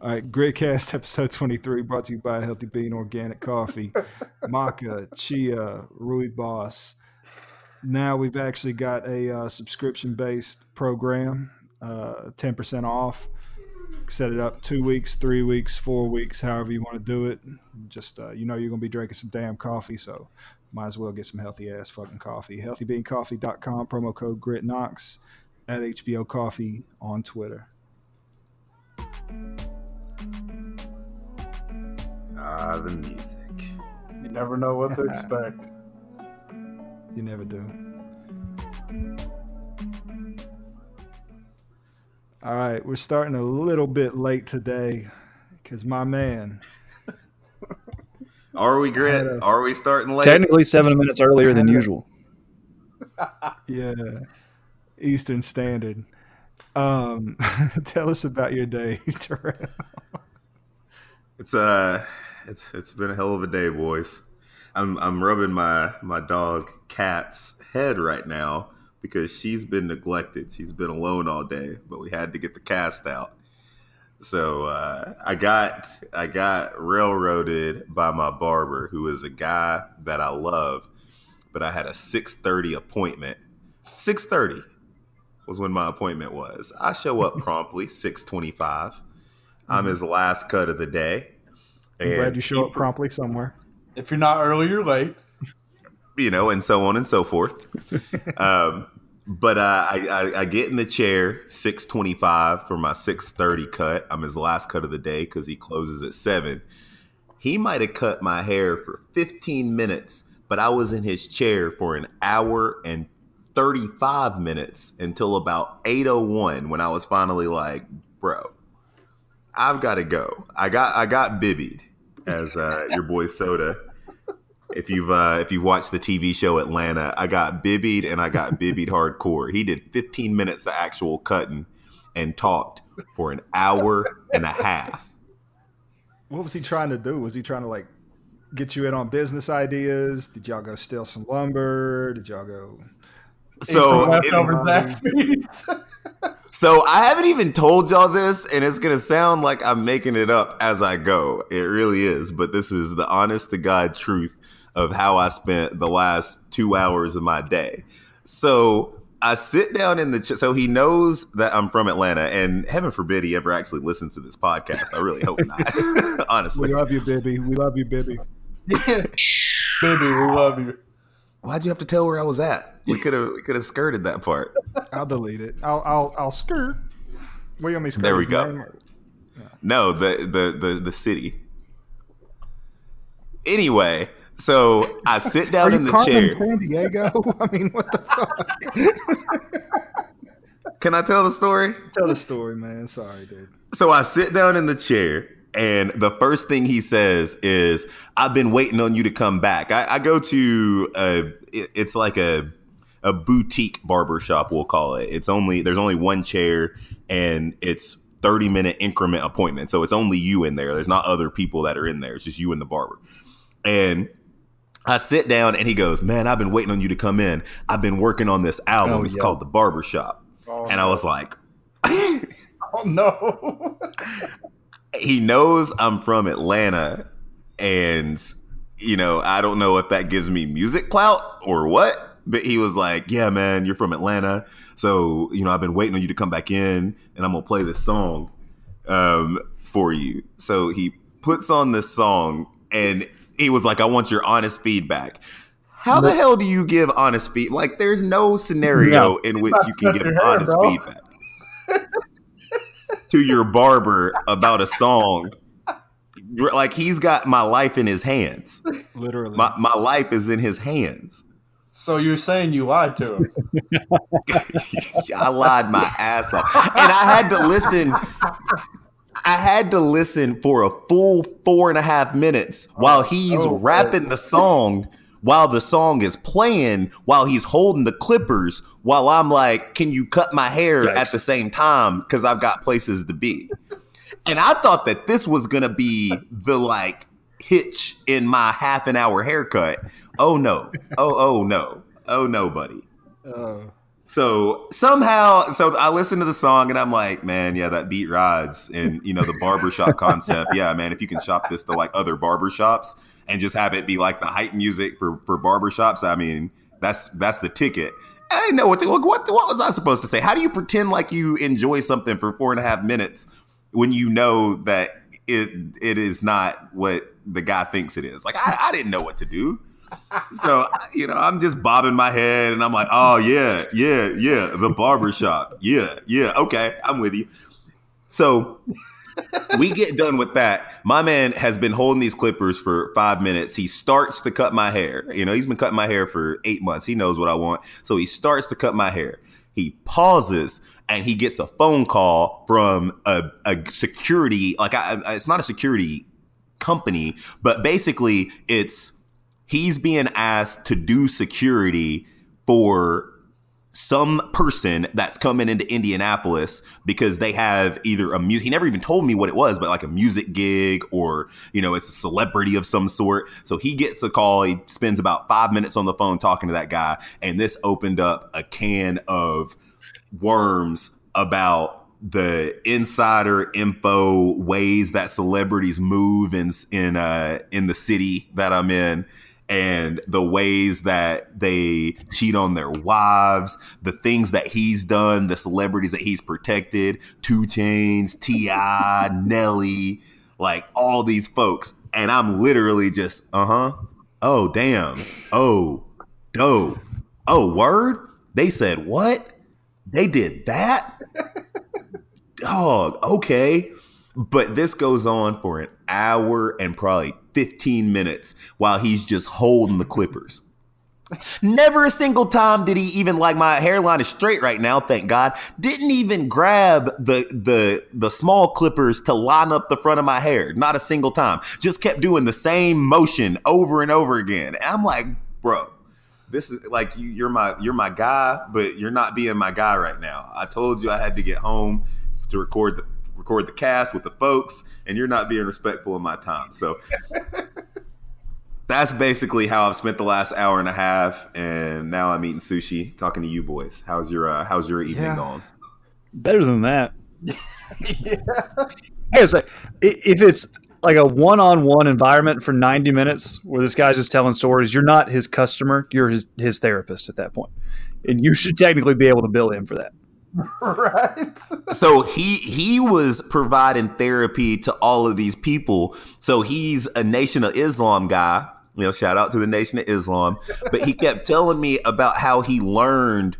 All right, Gritcast episode 23 brought to you by Healthy Bean Organic Coffee, Maca, Chia, Rooibos. Now we've actually got a uh, subscription based program, uh, 10% off. Set it up two weeks, three weeks, four weeks, however you want to do it. Just, uh, you know, you're going to be drinking some damn coffee, so might as well get some healthy ass fucking coffee. HealthyBeanCoffee.com, promo code GritKnox at HBO Coffee on Twitter. Ah, the music. You never know what to expect. You never do. All right, we're starting a little bit late today because my man. Are we grit? a- Are we starting late? Technically, seven minutes earlier than usual. Yeah, Eastern Standard. Um, tell us about your day, Terrell. It's uh it's it's been a hell of a day, boys. I'm I'm rubbing my my dog Cat's head right now because she's been neglected. She's been alone all day, but we had to get the cast out. So uh, I got I got railroaded by my barber, who is a guy that I love, but I had a six thirty appointment. Six thirty was when my appointment was. I show up promptly six twenty five. I'm his last cut of the day. I'm glad you show up promptly somewhere. If you're not early, you're late. you know, and so on and so forth. um, but uh, I, I, I get in the chair six twenty five for my six thirty cut. I'm his last cut of the day because he closes at seven. He might have cut my hair for fifteen minutes, but I was in his chair for an hour and thirty five minutes until about eight oh one when I was finally like, bro, I've got to go. I got I got bibbied as uh, your boy Soda if you've uh, if you watched the TV show Atlanta, I got bibbied and I got bibbied hardcore. He did 15 minutes of actual cutting and talked for an hour and a half. What was he trying to do? Was he trying to like get you in on business ideas? Did y'all go steal some lumber? Did y'all go? So, Eastern it- leftover it- Zaxby's. so I haven't even told y'all this, and it's gonna sound like I'm making it up as I go. It really is, but this is the honest to God truth of how I spent the last two hours of my day. So I sit down in the ch- so he knows that I'm from Atlanta, and heaven forbid he ever actually listens to this podcast. I really hope not. Honestly, We love you, Bibby. We love you, Bibby. Baby, we love you. why'd you have to tell where I was at? We could have we could have skirted that part. I'll delete it. I'll I'll I'll skirt. What you want me skirt? There we go. name? No, the the the the city. Anyway, so I sit down in the chair. San Diego? I mean, what the fuck? Can I tell the story? Tell the story, man. Sorry, dude. So I sit down in the chair, and the first thing he says is, "I've been waiting on you to come back." I, I go to a, it- it's like a a boutique barber shop, we'll call it. It's only there's only one chair, and it's 30 minute increment appointment. So it's only you in there. There's not other people that are in there. It's just you and the barber. And I sit down, and he goes, "Man, I've been waiting on you to come in. I've been working on this album. Oh, it's yeah. called The Barber Shop." Oh, And I was like. oh no. he knows I'm from Atlanta, and you know, I don't know if that gives me music clout or what, but he was like, "Yeah, man, you're from Atlanta, so you know, I've been waiting on you to come back in, and I'm gonna play this song um, for you." So he puts on this song, and he was like, "I want your honest feedback." How the hell do you give honest feedback? Like, there's no scenario in which you can give your hair, honest bro. feedback to your barber about a song. Like he's got my life in his hands. Literally. My my life is in his hands. So you're saying you lied to him? I lied my ass off, and I had to listen. I had to listen for a full four and a half minutes while he's oh, rapping the song, while the song is playing, while he's holding the clippers, while I'm like, "Can you cut my hair at the same time?" Because I've got places to be. And I thought that this was gonna be the like hitch in my half an hour haircut. Oh no! Oh oh no! Oh no, buddy! Oh. So somehow, so I listen to the song and I'm like, man, yeah, that beat rides. And you know, the barbershop concept, yeah, man, if you can shop this to like other barbershops and just have it be like the hype music for for barbershops, I mean, that's that's the ticket. I didn't know what to what what was I supposed to say? How do you pretend like you enjoy something for four and a half minutes when you know that it it is not what the guy thinks it is? Like I, I didn't know what to do so you know, I'm just bobbing my head and I'm like, oh yeah, yeah, yeah, the barber shop. Yeah, yeah, okay, I'm with you. So we get done with that. My man has been holding these clippers for five minutes. He starts to cut my hair. You know, he's been cutting my hair for eight months. He knows what I want. So he starts to cut my hair. He pauses and he gets a phone call from a, a security, like I, it's not a security company, but basically it's he's being asked to do security for some person that's coming into Indianapolis because they have either a music he never even told me what it was but like a music gig or you know it's a celebrity of some sort. So he gets a call he spends about 5 minutes on the phone talking to that guy and this opened up a can of worms about the insider info ways that celebrities move in in uh in the city that I'm in and the ways that they cheat on their wives, the things that he's done, the celebrities that he's protected, 2 Chainz, T.I., Nelly, like all these folks. And I'm literally just, uh huh. Oh, damn. Oh, dope. Oh, word? They said what? They did that? Dog, okay. But this goes on for an hour and probably 15 minutes while he's just holding the clippers. Never a single time did he even like my hairline is straight right now, thank God. Didn't even grab the the the small clippers to line up the front of my hair. Not a single time. Just kept doing the same motion over and over again. And I'm like, bro, this is like you, you're my you're my guy, but you're not being my guy right now. I told you I had to get home to record the record the cast with the folks and you're not being respectful of my time. So that's basically how I've spent the last hour and a half, and now I'm eating sushi, talking to you boys. How's your uh, How's your evening yeah. going? Better than that. yeah. I say, if it's like a one-on-one environment for 90 minutes where this guy's just telling stories, you're not his customer, you're his his therapist at that point, and you should technically be able to bill him for that. right. so he he was providing therapy to all of these people. So he's a Nation of Islam guy. You know, shout out to the Nation of Islam. But he kept telling me about how he learned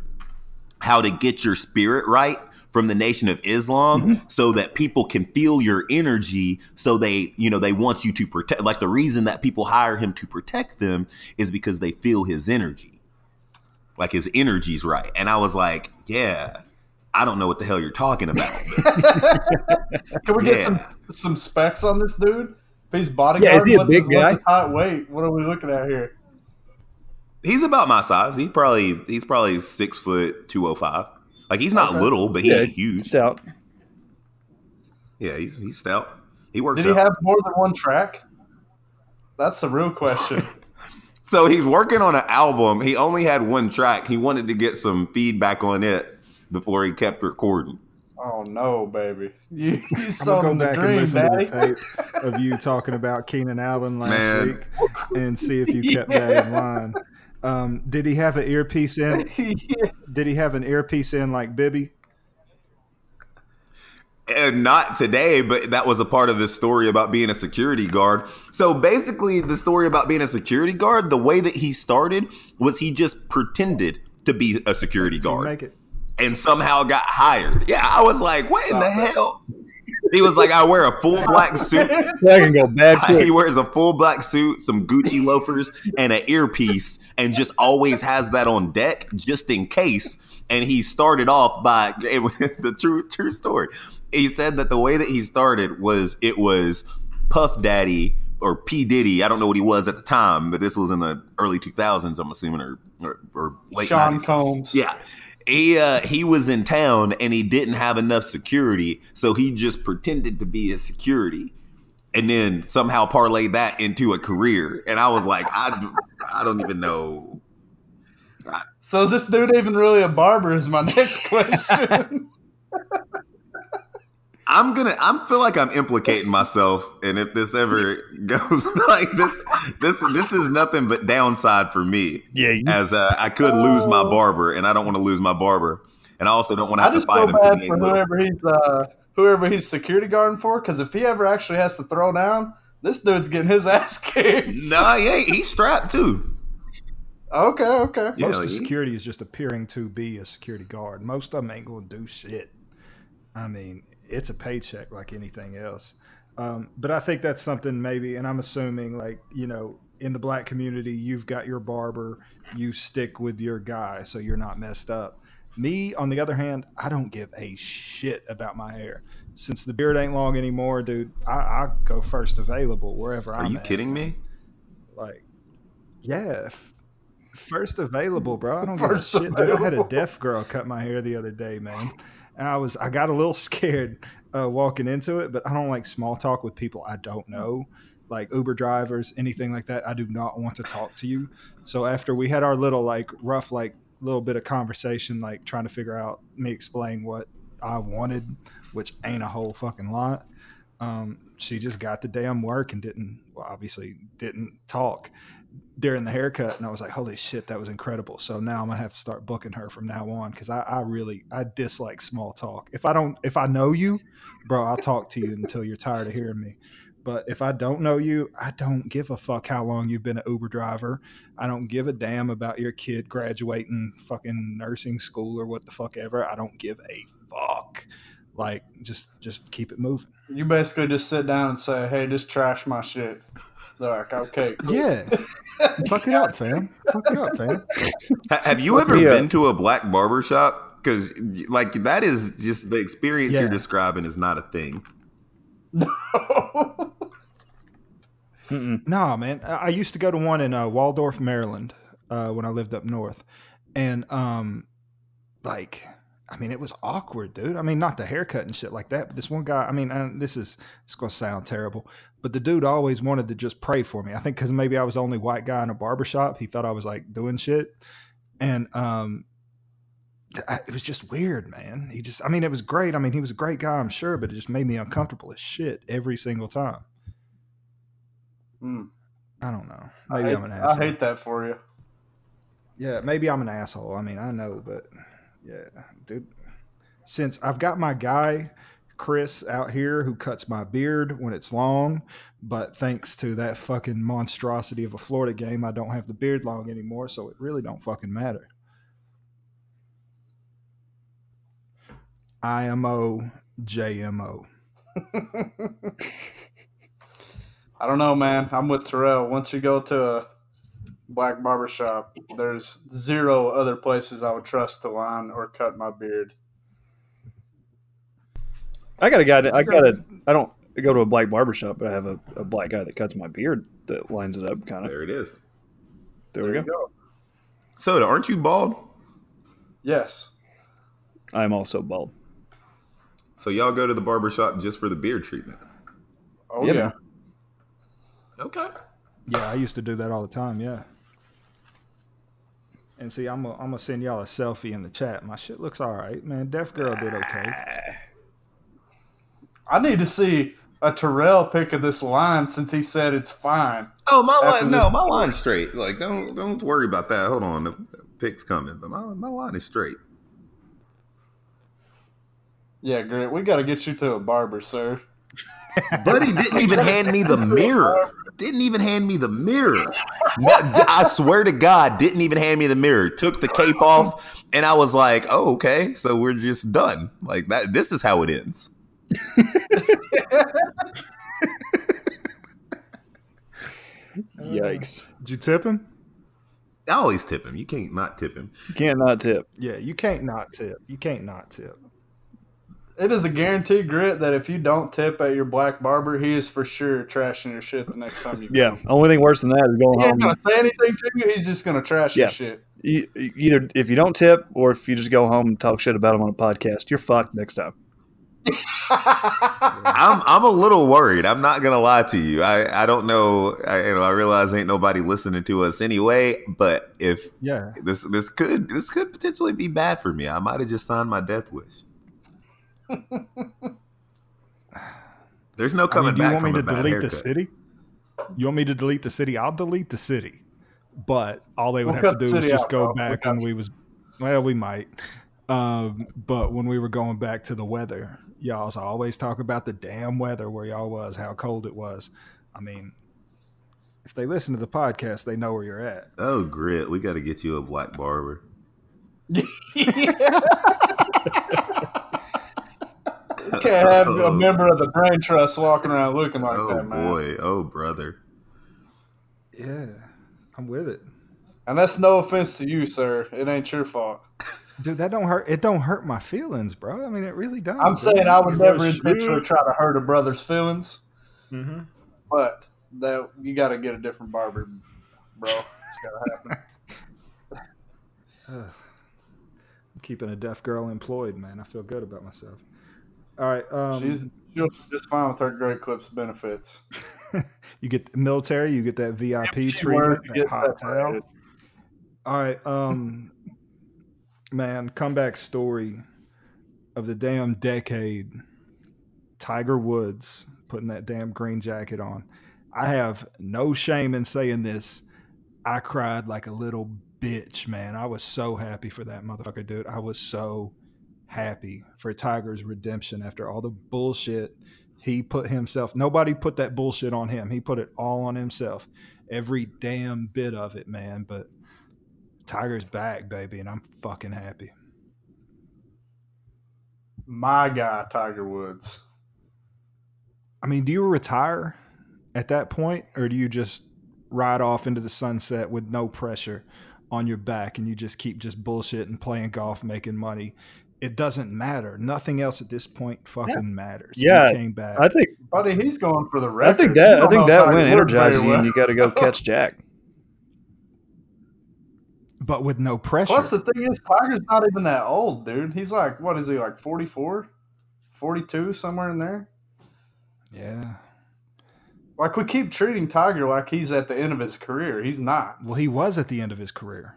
how to get your spirit right from the nation of Islam mm-hmm. so that people can feel your energy so they you know they want you to protect like the reason that people hire him to protect them is because they feel his energy like his energy's right and I was like yeah I don't know what the hell you're talking about. Can we get some some specs on this dude? If he's bodyguard, yeah, is he a what's, big his, guy? what's height, weight? What are we looking at here? He's about my size. He probably he's probably six foot two oh five. Like he's not okay. little, but he's yeah, huge. Stout. Yeah, he's he's stout. He works. Did he out. have more than one track? That's the real question. so he's working on an album. He only had one track. He wanted to get some feedback on it before he kept recording. Oh no, baby! You, you I'm gonna go back dream, and listen Daddy. to the tape of you talking about Keenan Allen last Man. week and see if you kept yeah. that in line. Um, did he have an earpiece in? yeah. Did he have an earpiece in like Bibby? And not today, but that was a part of the story about being a security guard. So basically, the story about being a security guard, the way that he started was he just pretended to be a security guard. It and somehow got hired. Yeah, I was like, what in the hell? He was like, I wear a full black suit. That can go bad. Quick. He wears a full black suit, some Gucci loafers, and an earpiece, and just always has that on deck just in case. And he started off by the true true story. He said that the way that he started was it was Puff Daddy or P Diddy. I don't know what he was at the time, but this was in the early 2000s. I'm assuming, or or, or late Sean 90s. Combs. Yeah, he uh, he was in town and he didn't have enough security, so he just pretended to be a security, and then somehow parlayed that into a career. And I was like, I I don't even know. So is this dude even really a barber? Is my next question. I'm gonna. I feel like I'm implicating myself, and if this ever goes like this, this this is nothing but downside for me. Yeah, you, as uh, I could lose my Oh. barber, and I don't want to lose my barber, and I also don't want to I have to just fight feel bad for ain't little. whoever he's uh, whoever he's security guarding for, because if he ever actually has to throw down, this dude's getting his ass kicked. No, he ain't. He's strapped too. Okay, okay. Yeah, Most of like- security is just appearing to be a security guard. Most of them ain't going to do shit. I mean, it's a paycheck like anything else. Um, but I think that's something maybe, and I'm assuming like, you know, in the black community, you've got your barber, you stick with your guy so you're not messed up. Me, on the other hand, I don't give a shit about my hair. Since the beard ain't long anymore, dude, I, I go first available wherever Are I'm Are you at. kidding me? Like, yeah, f- first available, bro. I don't First give a shit. Dude, I had a deaf girl cut my hair the other day, man, and I was I got a little scared uh, walking into it, but I don't like small talk with people I don't know, like Uber drivers, anything like that. I do not want to talk to you. So after we had our little like rough like little bit of conversation, like trying to figure out me explain what I wanted, which ain't a whole fucking lot. Um, she just got the damn work and didn't, well, obviously didn't talk during the haircut. And I was like, holy shit, that was incredible. So now I'm gonna have to start booking her from now on because I, I really I dislike small talk. If I don't, if I know you, bro, I'll talk to you until you're tired of hearing me. But if I don't know you, I don't give a fuck how long you've been an Uber driver. I don't give a damn about your kid graduating fucking nursing school or what the fuck ever. I don't give a fuck. Like just just keep it moving. You basically just sit down and say, "Hey, just trash my shit." They're like, "Okay, cool." Yeah. fuck it up, fam. Fuck it up, fam. Have you ever Yeah. been to a black barber shop? Because like that is just the experience Yeah. you're describing is not a thing. mm-mm. No, man. I I used to go to one in uh, Waldorf, Maryland, uh, when I lived up north, and um, like, I mean, it was awkward, dude. I mean, not the haircut and shit like that, but this one guy. I mean, this is it's gonna sound terrible, but the dude always wanted to just pray for me. I think because maybe I was the only white guy in a barber shop, he thought I was like doing shit, and um. I- It was just weird, man. He just, I mean, it was great. I mean, he was a great guy, I'm sure, but it just made me uncomfortable as shit every single time. Mm. I don't know. I, Maybe hate, I'm an asshole. I hate that for you. Yeah, maybe I'm an asshole. I mean, I know, but yeah, dude. Since I've got my guy Chris out here who cuts my beard when it's long, but thanks to that fucking monstrosity of a Florida game, I don't have the beard long anymore, so it really don't fucking matter. IMO JMO. I don't know, man. I'm with Terrell. Once you go to a black barber shop, there's zero other places I would trust to line or cut my beard. I got a guy. That, I got a. I don't go to a black barber shop, but I have a, a black guy that cuts my beard that lines it up. Kind of. There it is. There we you go. Soda, aren't you bald? Yes. I am also bald. So y'all go to the barber shop just for the beard treatment? Oh Yeah, yeah. Okay. Yeah, I used to do that all the time. Yeah. And see, I'm gonna I'm gonna send y'all a selfie in the chat. My shit looks all right, man. Deaf girl did okay. Ah. I need to see a Terrell pick of this line since he said it's fine. Oh my line, no, my line's straight. Like don't don't worry about that. Hold on, the pick's coming, but my my line is straight. Yeah, great. We got to get you to a barber, sir. Buddy didn't even hand me the mirror. Didn't even hand me the mirror. I swear to God, didn't even hand me the mirror. Took the cape off, and I was like, "Oh, okay, so we're just done. Like that. This is how it ends." Yikes! Did you tip him? I always tip him. You can't not tip him. You can't not tip. Yeah, you can't not tip. You can't not tip. It is a guaranteed grit that if you don't tip at your black barber, he is for sure trashing your shit the next time you. Yeah. Only thing worse than that is going He ain't home. gonna say anything to you. He's just gonna trash Yeah. your shit. Either if you don't tip or if you just go home and talk shit about him on a podcast, you're fucked next time. I'm I'm a little worried. I'm not gonna lie to you. I, I don't know. I, you know, I realize ain't nobody listening to us anyway. But if Yeah. this this could this could potentially be bad for me, I might have just signed my death wish. There's no I coming mean, do you back want me to delete haircut. the city? You want me to delete the city? I'll delete the city. But all they would We'll have to do is just out, go bro. We back when you. we was well, we might. Um, but when we were going back to the weather, y'all always talk about the damn weather where y'all was, how cold it was. I mean, if they listen to the podcast, they know where you're at. Oh, grit! We got to get you a black barber. You can't have a oh. member of the brain trust walking around looking like oh that, man. Oh, boy! Oh brother! Yeah, I'm with it. And that's no offense to you, sir. It ain't your fault. Dude, that don't hurt. It don't hurt my feelings, bro. I mean, it really doesn't I'm dude. saying I would It never really intentionally try to hurt a brother's feelings, Mhm. but that you got to get a different barber, bro. It's gotta happen. Ugh. I'm keeping a deaf girl employed, man. I feel good about myself. All right. Um, She's she'll just fine with her Great Clips benefits. you get the military, you get that VIP She treatment, that hot towel. All right. Um, man, comeback story of the damn decade. Tiger Woods putting that damn green jacket on. I have no shame in saying this. I cried like a little bitch, man. I was so happy for that motherfucker, dude. I was so happy for Tiger's redemption after all the bullshit he put himself. Nobody put that bullshit on him. He put it all on himself. Every damn bit of it, man. But Tiger's back, baby, and I'm fucking happy. My guy, Tiger Woods. I mean, do you retire at that point, or do you just ride off into the sunset with no pressure on your back and you just keep just bullshitting, playing golf, making money? It doesn't matter. Nothing else at this point fucking matters. Yeah, He Yeah, came back. I think Buddy, he's going for the record. I think that I think that Tiger win energizes you, well. and you got to go catch Jack. But with no pressure. Plus, the thing is, Tiger's not even that old, dude. He's like, what is he, like 44, 42, somewhere in there? yeah. Like, we keep treating Tiger like he's at the end of his career. He's not. Well, he was at the end of his career.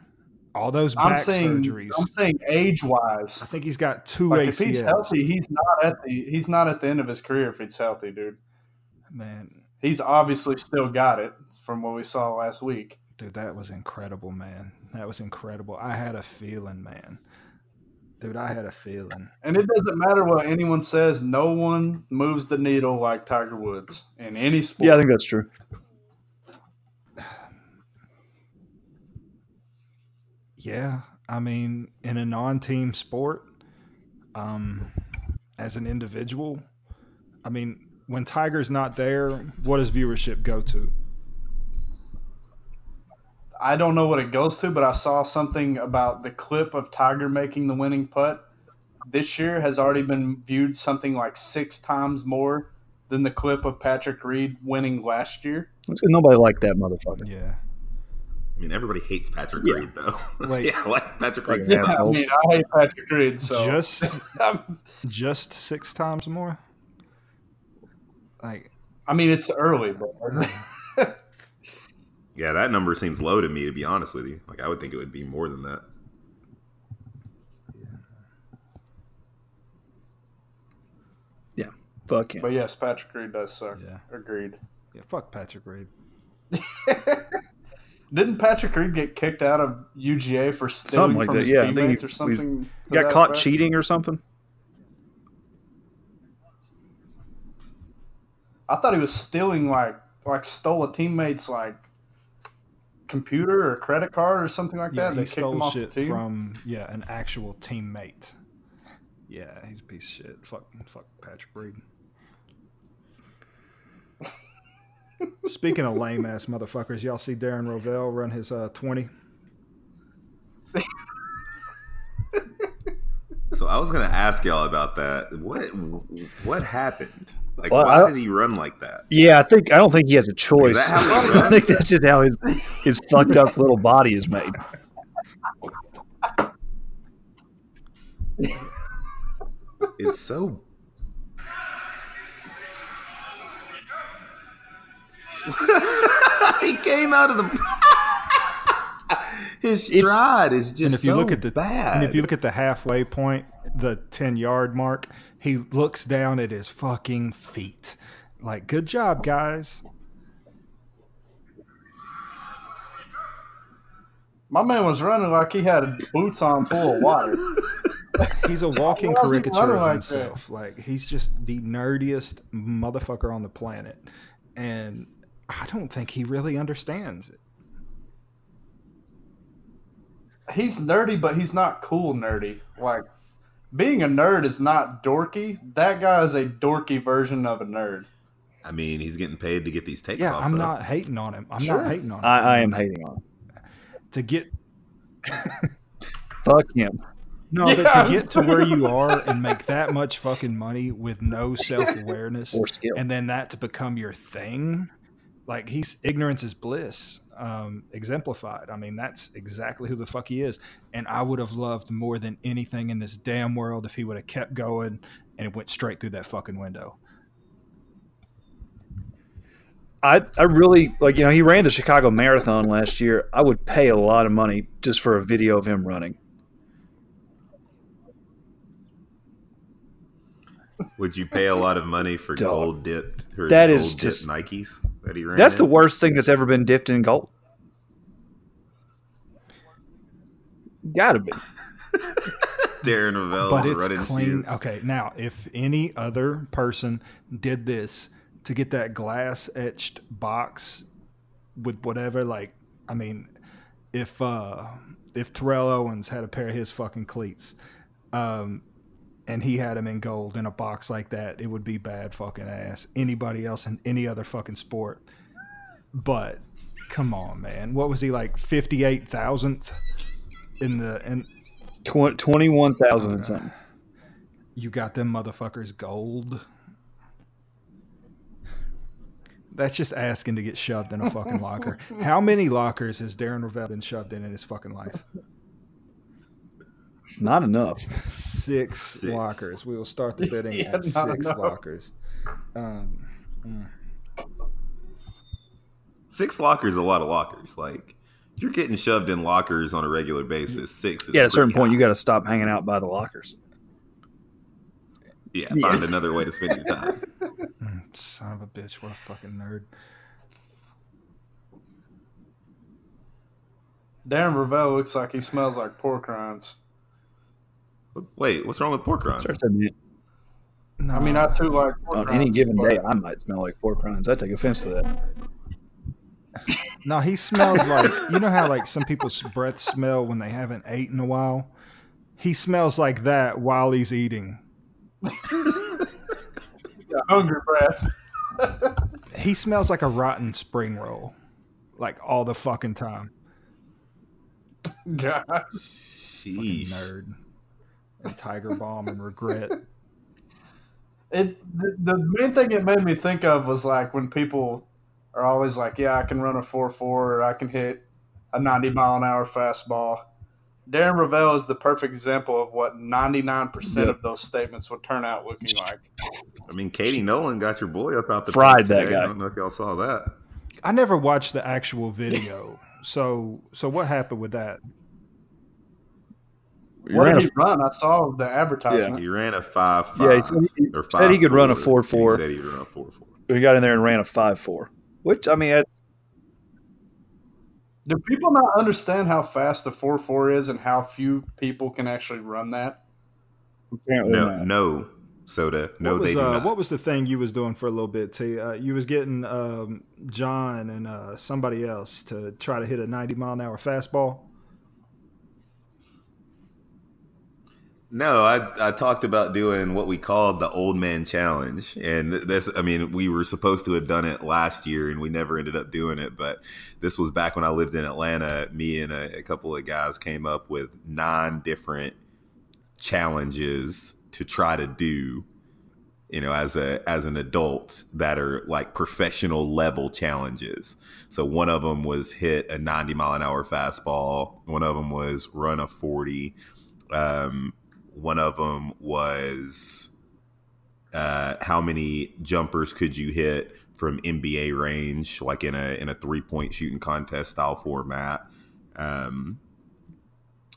All those I'm back saying, surgeries. I'm saying age wise. I think he's got two Like, ACLs. if he's healthy, he's not at the he's not at the end of his career if he's healthy, dude. Man, He's obviously still got it from what we saw last week. dude, that was incredible, man. That was incredible. I had a feeling, man. Dude, I had a feeling. And it doesn't matter what anyone says. No one moves the needle like Tiger Woods in any sport. Yeah, I think that's true. Yeah, I mean, in a non-team sport, um, as an individual, I mean, when Tiger's not there, what does viewership go to? I don't know what it goes to, but I saw something about the clip of Tiger making the winning putt. This year has already been viewed something like six times more than the clip of Patrick Reed winning last year. Nobody liked that motherfucker. Yeah, I mean, everybody hates Patrick Yeah. Reed, though. Like- yeah, like Patrick Reed. Yeah. I mean, I hate Patrick Reed, so just just six times more. Like, I mean, it's early, but Yeah, that number seems low to me, to be honest with you. Like, I would think it would be more than that. Yeah. Fuck him. but yes, Patrick Reed does suck. yeah, Agreed. yeah. Fuck Patrick Reed. Didn't Patrick Reed get kicked out of UGA for stealing Something like from that, his yeah. Teammates he- or something? Got caught effect? cheating or something. I thought he was stealing like like stole a teammate's like computer or credit card or something like Yeah, that. he They kicked him stole off shit the team. from yeah an actual teammate. Yeah, he's a piece of shit. Fuck, fuck Patrick Reed. Speaking of lame ass motherfuckers, y'all see Darren Rovell run his uh, twenty. So I was gonna ask y'all about that. What what happened? Like, well, why did he run like that? Yeah, I think I don't think he has a choice. I think that's just how his his fucked up little body is made. it's so. he came out of the. His stride it's, is just. And if so you look at the bad. and if you look at the halfway point, the ten yard mark, he looks down at his fucking feet. Like, good job, guys. My man was running like he had boots on full of water. He's a walking Why was he caricature of like himself. Like he's just the nerdiest motherfucker on the planet, and I don't think he really understands it. He's nerdy, but he's not cool nerdy. Like being a nerd is not dorky. That guy is a dorky version of a nerd. I mean, he's getting paid to get these takes Yeah, off. I'm though. not hating on him. I'm Sure. not hating on him. I, I am hating on him. to get Fuck him. no, Yeah, but to get to where you are and make that much fucking money with no self awareness, and then that to become your thing, like he's ignorance is bliss um, exemplified. I mean, that's exactly who the fuck he is. And I would have loved more than anything in this damn world if he would have kept going and it went straight through that fucking window. I, I really like you know he ran the Chicago Marathon last year. I would pay a lot of money just for a video of him running. Would you pay a lot of money for Dog. gold dipped or That gold is dipped just- Nikes that he ran? That's the worst thing that's ever been dipped in gold. Gotta be. Darren Rovell but it's running clean. shoes. Okay, now if any other person did this to get that glass etched box with whatever, like, I mean, if uh if Terrell Owens had a pair of his fucking cleats, um, and he had them in gold in a box like that, it would be bad fucking ass. Anybody else in any other fucking sport, but come on, man, what was he like fifty eight thousandth in the Tw- Twenty-one thousand and uh, something. You got them motherfuckers gold. That's just asking to get shoved in a fucking locker. How many lockers has Darren Rovell been shoved in in his fucking life? Not enough. Six, Six. lockers. We will start the bidding Yeah, at not six enough. lockers. Um, Six lockers, is a lot of lockers. Like you're getting shoved in lockers on a regular basis. Six. Is Yeah, at a certain pretty point, you got to stop hanging out by the lockers. yeah find another way to spend your time. son of a bitch, what a fucking nerd. Darren Rovell looks like he smells like pork rinds. Wait, what's wrong with pork rinds? Starts to admit, No, I mean, I too like pork on any rinds, given but day, I might smell like pork rinds. I take offense to that. no, he smells like you know how like some people's breath smell when they haven't ate in a while. He smells like that while he's eating. hungry breath. He smells like a rotten spring roll, like all the fucking time. God. Sheesh. Nerd. And Tiger Bomb and regret. It the, the main thing it made me think of was like when people are always like, "Yeah, I can run a four four, or I can hit a ninety mile an hour fastball." Darren Rovell is the perfect example of what ninety nine percent Yep. of those statements would turn out looking like. I mean, Katie Nolan got your boy up out the Fried that today. guy. I don't know if y'all saw that. I never watched the actual video. So so what happened with that? What ran did a- he run? I saw the advertisement. He ran a five five. Yeah, he said he- or said he could run a 5'4". 4'4". He said he could run a four four. He got in there and ran a five four, which I mean, that's Do people not understand how fast the four four is and how few people can actually run that? apparently No, not. no, soda. No, what was, they do uh, not. What was the thing you was doing for a little bit? T. Uh, you was getting um, John and uh, somebody else to try to hit a ninety mile an hour fastball. No, I I talked about doing what we called the old man challenge, and this I mean we were supposed to have done it last year, and we never ended up doing it. But this was back when I lived in Atlanta. Me and a, a couple of guys came up with nine different challenges to try to do, you know, as a as an adult that are like professional level challenges. So one of them was hit a 90 mile an hour fastball. One of them was run a 40. Um, one of them was uh, how many jumpers could you hit from NBA range, like in a in a three point shooting contest style format. Um,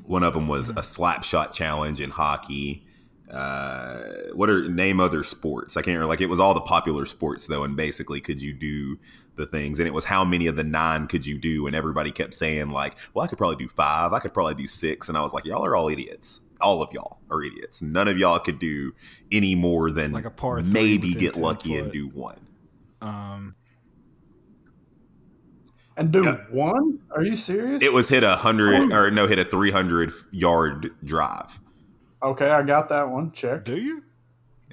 one of them was a slap shot challenge in hockey. Uh, what are name other sports? I can't remember. Like it was all the popular sports though, and basically, could you do the things? And it was how many of the nine could you do? And everybody kept saying like, "Well, I could probably do five. I could probably do six. And I was like, "Y'all are all idiots. All of y'all are idiots. None of y'all could do any more than Like a par three maybe get 10 lucky and do one." Um, And do Yeah. one? Are you serious? It was hit a hundred or no, hit a three hundred yard drive. okay. I got that one. Check. do you?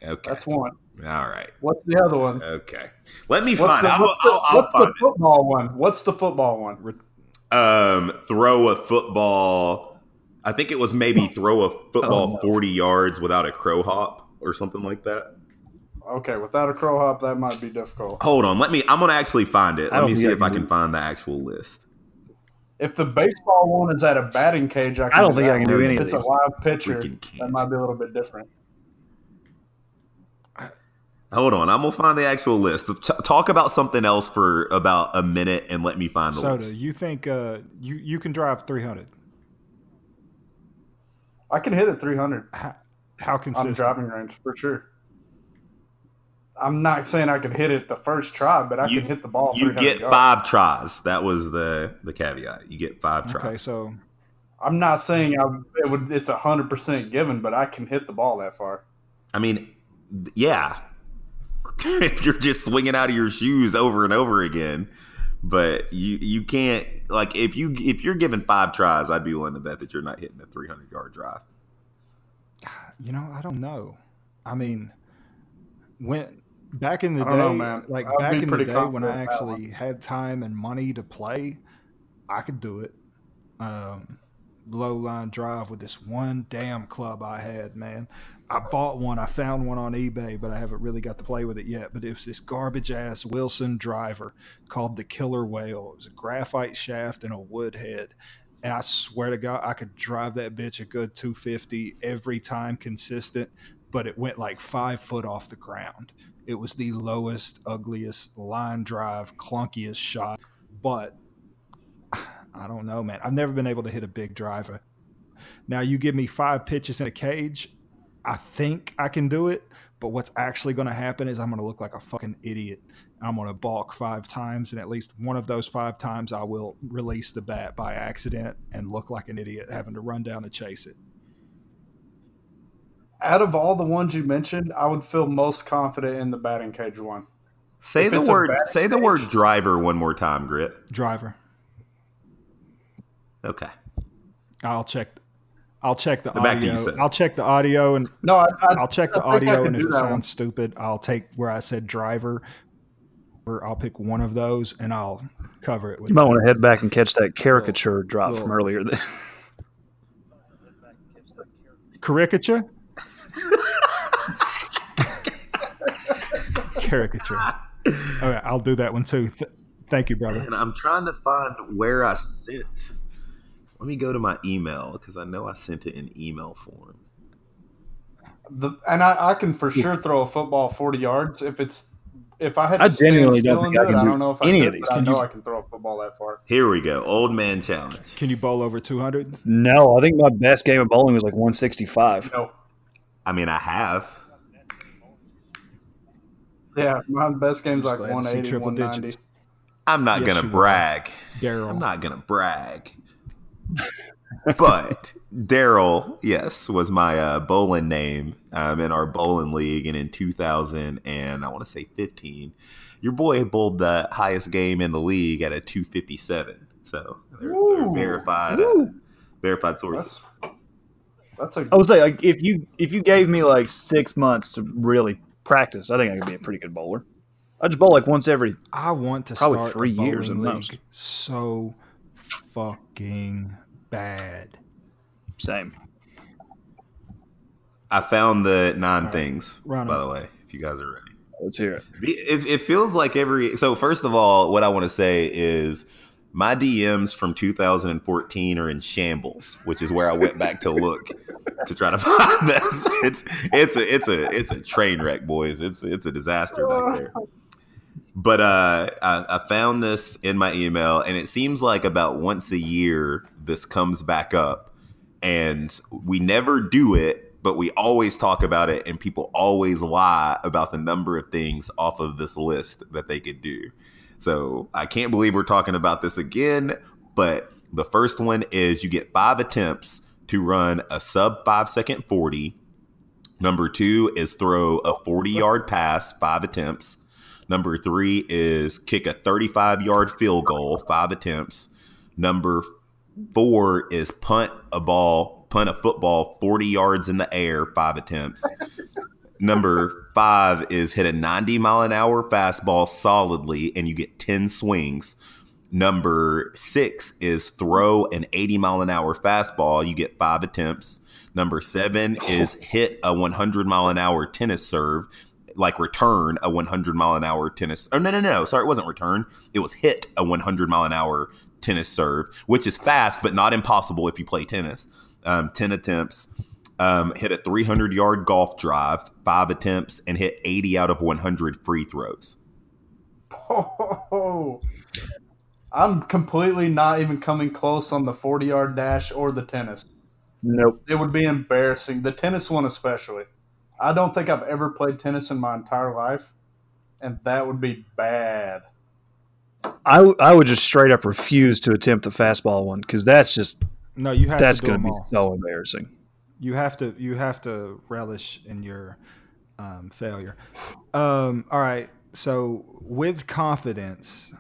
Okay, That's one. all right. What's the other one? Okay, let me What's find. the, I'll, what's the, I'll, I'll what's the find football one? What's the football one? Um, throw a football. I think it was maybe throw a football Oh, no. forty yards without a crow hop or something like that. Okay, without a crow hop, that might be difficult. Hold on, let me. I'm gonna actually find it. Let me see if I can can do- find the actual list. If the baseball one is at a batting cage, I, can I don't do think I can do anything. If it's a these. live pitcher, that might be a little bit different. Hold on, I'm gonna find the actual list. T- talk about something else for about a minute and let me find the Soda, list. you think uh, you you can drive 300? I can hit it 300 How, how on consistent? driving range for sure. I'm not saying I could hit it the first try, but I You- can hit the ball. You get yards. five tries. That was the the caveat. You get five tries. Okay, so I'm not saying I, it would. It's a hundred percent given, but I can hit the ball that far. I mean, yeah. if you're just swinging out of your shoes over and over again, but you you can't like if you if you're given five tries, I'd be willing to bet that you're not hitting a 300 yard drive. you know, I don't know. I mean, when back in the I don't know, day, man. like I'd back in the day when I confident in that actually had time and money to play, I could do it. Um, low line drive with this one damn club I had, man. I bought one. I found one on eBay, but I haven't really got to play with it yet. But it was this garbage ass Wilson driver called the Killer Whale. It was a graphite shaft and a wood head. And I swear to God, I could drive that bitch a good 250 every time consistent, but it went like five foot off the ground. It was the lowest, ugliest line drive, clunkiest shot. But I don't know, man. I've never been able to hit a big driver. Now, you give me five pitches in a cage, I think I can do it. But what's actually going to happen is I'm going to look like a fucking idiot. I'm going to balk five times, and at least one of those five times, I will release the bat by accident and look like an idiot having to run down to chase it. Out of all the ones you mentioned, I would feel most confident in the batting cage one. Say If the word batting say the cage- word driver one more time, Grit. Driver. Okay. I'll check. I'll check the Back to you, audio. I'll check the audio and No, I, I, I'll check the I think audio, and if it sounds one. stupid, I'll take where I said driver, or I'll pick one of those and I'll cover it with. You might that. want to head back and catch that caricature drop from little- earlier. caricature. Caricature. Okay, I'll do that one too. Th- thank you, brother. And I'm trying to find where I sent. Let me go to my email because I know I sent it in email form. The, and I, I can for sure throw a football 40 yards if it's if I had to I stand genuinely still don't think I do it. can I do don't know if I any could, of these. but I know you- I can throw a football that far. Here we go. Old man challenge. Can you bowl over two hundred? no, I think my best game of bowling was like 165. No, I mean, I have. yeah, my best game's Just like glad to 180, triple 190. digits. I'm not Yes, gonna brag. Daryl. I'm not gonna brag. But Daryl, yes, was my uh, bowling name um, in our bowling league, and in 2000 and I want to say 15, your boy bowled the highest game in the league at a 257. So they're, they're Ooh. verified, uh, verified sources. That's that's a I would say like if you if you gave me like six months to really practice, I think I could be a pretty good bowler. I just bowl like once every. I want to Probably start three a years bowling at most. so fucking bad. Same. I found the nine right. things, Run by 'em. the way, if you guys are ready. Let's hear it. It, it feels like every. So first of all, what I want to say is my DMs from 2014 are in shambles, which is where I went back to look to try to find this. It's it's a it's a it's a train wreck, boys. It's it's a disaster back there. But uh, I, I found this in my email, and it seems like about once a year this comes back up, and we never do it, but we always talk about it, and people always lie about the number of things off of this list that they could do. So I can't believe we're talking about this again. But the first one is you get five attempts to run a sub five second 40. Number two is throw a 40 yard pass, five attempts. Number three is kick a 35 yard field goal, five attempts. Number four is punt a ball, punt a football 40 yards in the air, five attempts. Number five is hit a 90 mile an hour fastball solidly and you get 10 swings. Number six is throw an 80 mile an hour fastball. You get five attempts. Number seven is hit a 100 mile an hour tennis serve, like return a 100 mile an hour tennis. Oh, no, no, no. Sorry, it wasn't return. It was hit a 100 mile an hour tennis serve, which is fast, but not impossible if you play tennis. Um, 10 attempts um, hit a 300 yard golf drive, five attempts, and hit 80 out of 100 free throws. Oh, I'm completely not even coming close on the 40 yard dash or the tennis. Nope. It would be embarrassing. The tennis one, especially. I don't think I've ever played tennis in my entire life, and that would be bad. I, w- I would just straight up refuse to attempt the fastball one because that's just No, you have that's to going to be all. so embarrassing. You have to you have to relish in your um, failure. Um, all right. So with confidence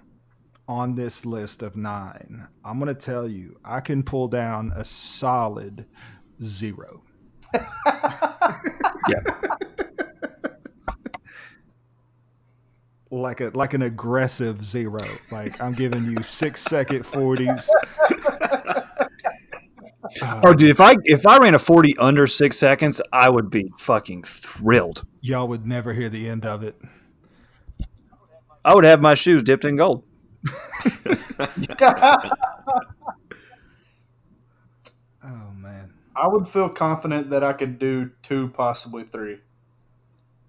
on this list of nine, I'm gonna tell you I can pull down a solid zero. Yeah. Like a like an aggressive zero. Like I'm giving you six second forties. Oh, dude, if I if I ran a forty under six seconds, I would be fucking thrilled. Y'all would never hear the end of it. I would have my shoes dipped in gold. Oh man. I would feel confident that I could do two, possibly three.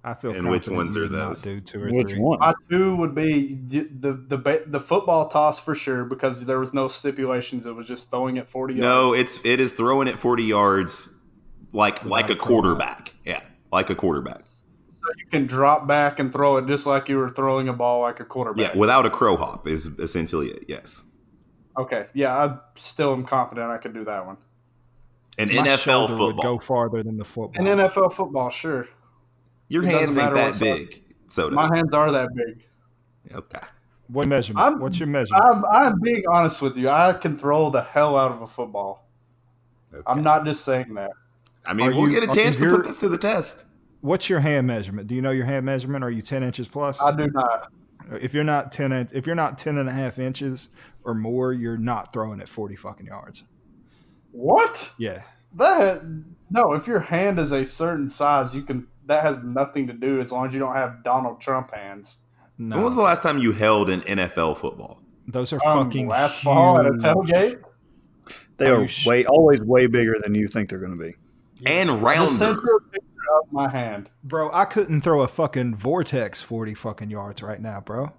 I feel And which ones are those? Do two or Which three. one? My two would be the the the, the football toss for sure because there was no stipulations. It was just throwing it forty yards. No, it's it is throwing it 40 yards like like a a quarterback. Yeah, like a quarterback. so you can drop back and throw it just like you were throwing a ball like a quarterback. Yeah, without a crow hop is essentially it. Yes. Okay. Yeah, I still am confident I could do that one. An My NFL shoulder would football. go farther than the football. An NFL football, sure. Your it hands ain't that what size- big. So My hands are that big. okay. what measurement? I'm- What's your measurement? I'm I'm being honest with you. I can throw the hell out of a football. okay. I'm not just saying that. I mean, Are we'll you- get a chance to put this to the test. What's your hand measurement? Do you know your hand measurement? Are you 10 inches plus? I do not. if you're not 10 if you're not 10 and a half inches or more, you're not throwing it 40 fucking yards. What? Yeah. That no. If your hand is a certain size, you can. That has nothing to do as long as you don't have Donald Trump hands. No. When was the last time you held an NFL football? Those are Um, fucking last fall at a huge. tailgate. They Are are sh- way always way bigger than you think they're going to be. And Just send rounder. you a of my hand. Bro, I couldn't throw a fucking vortex 40 fucking yards right now, bro.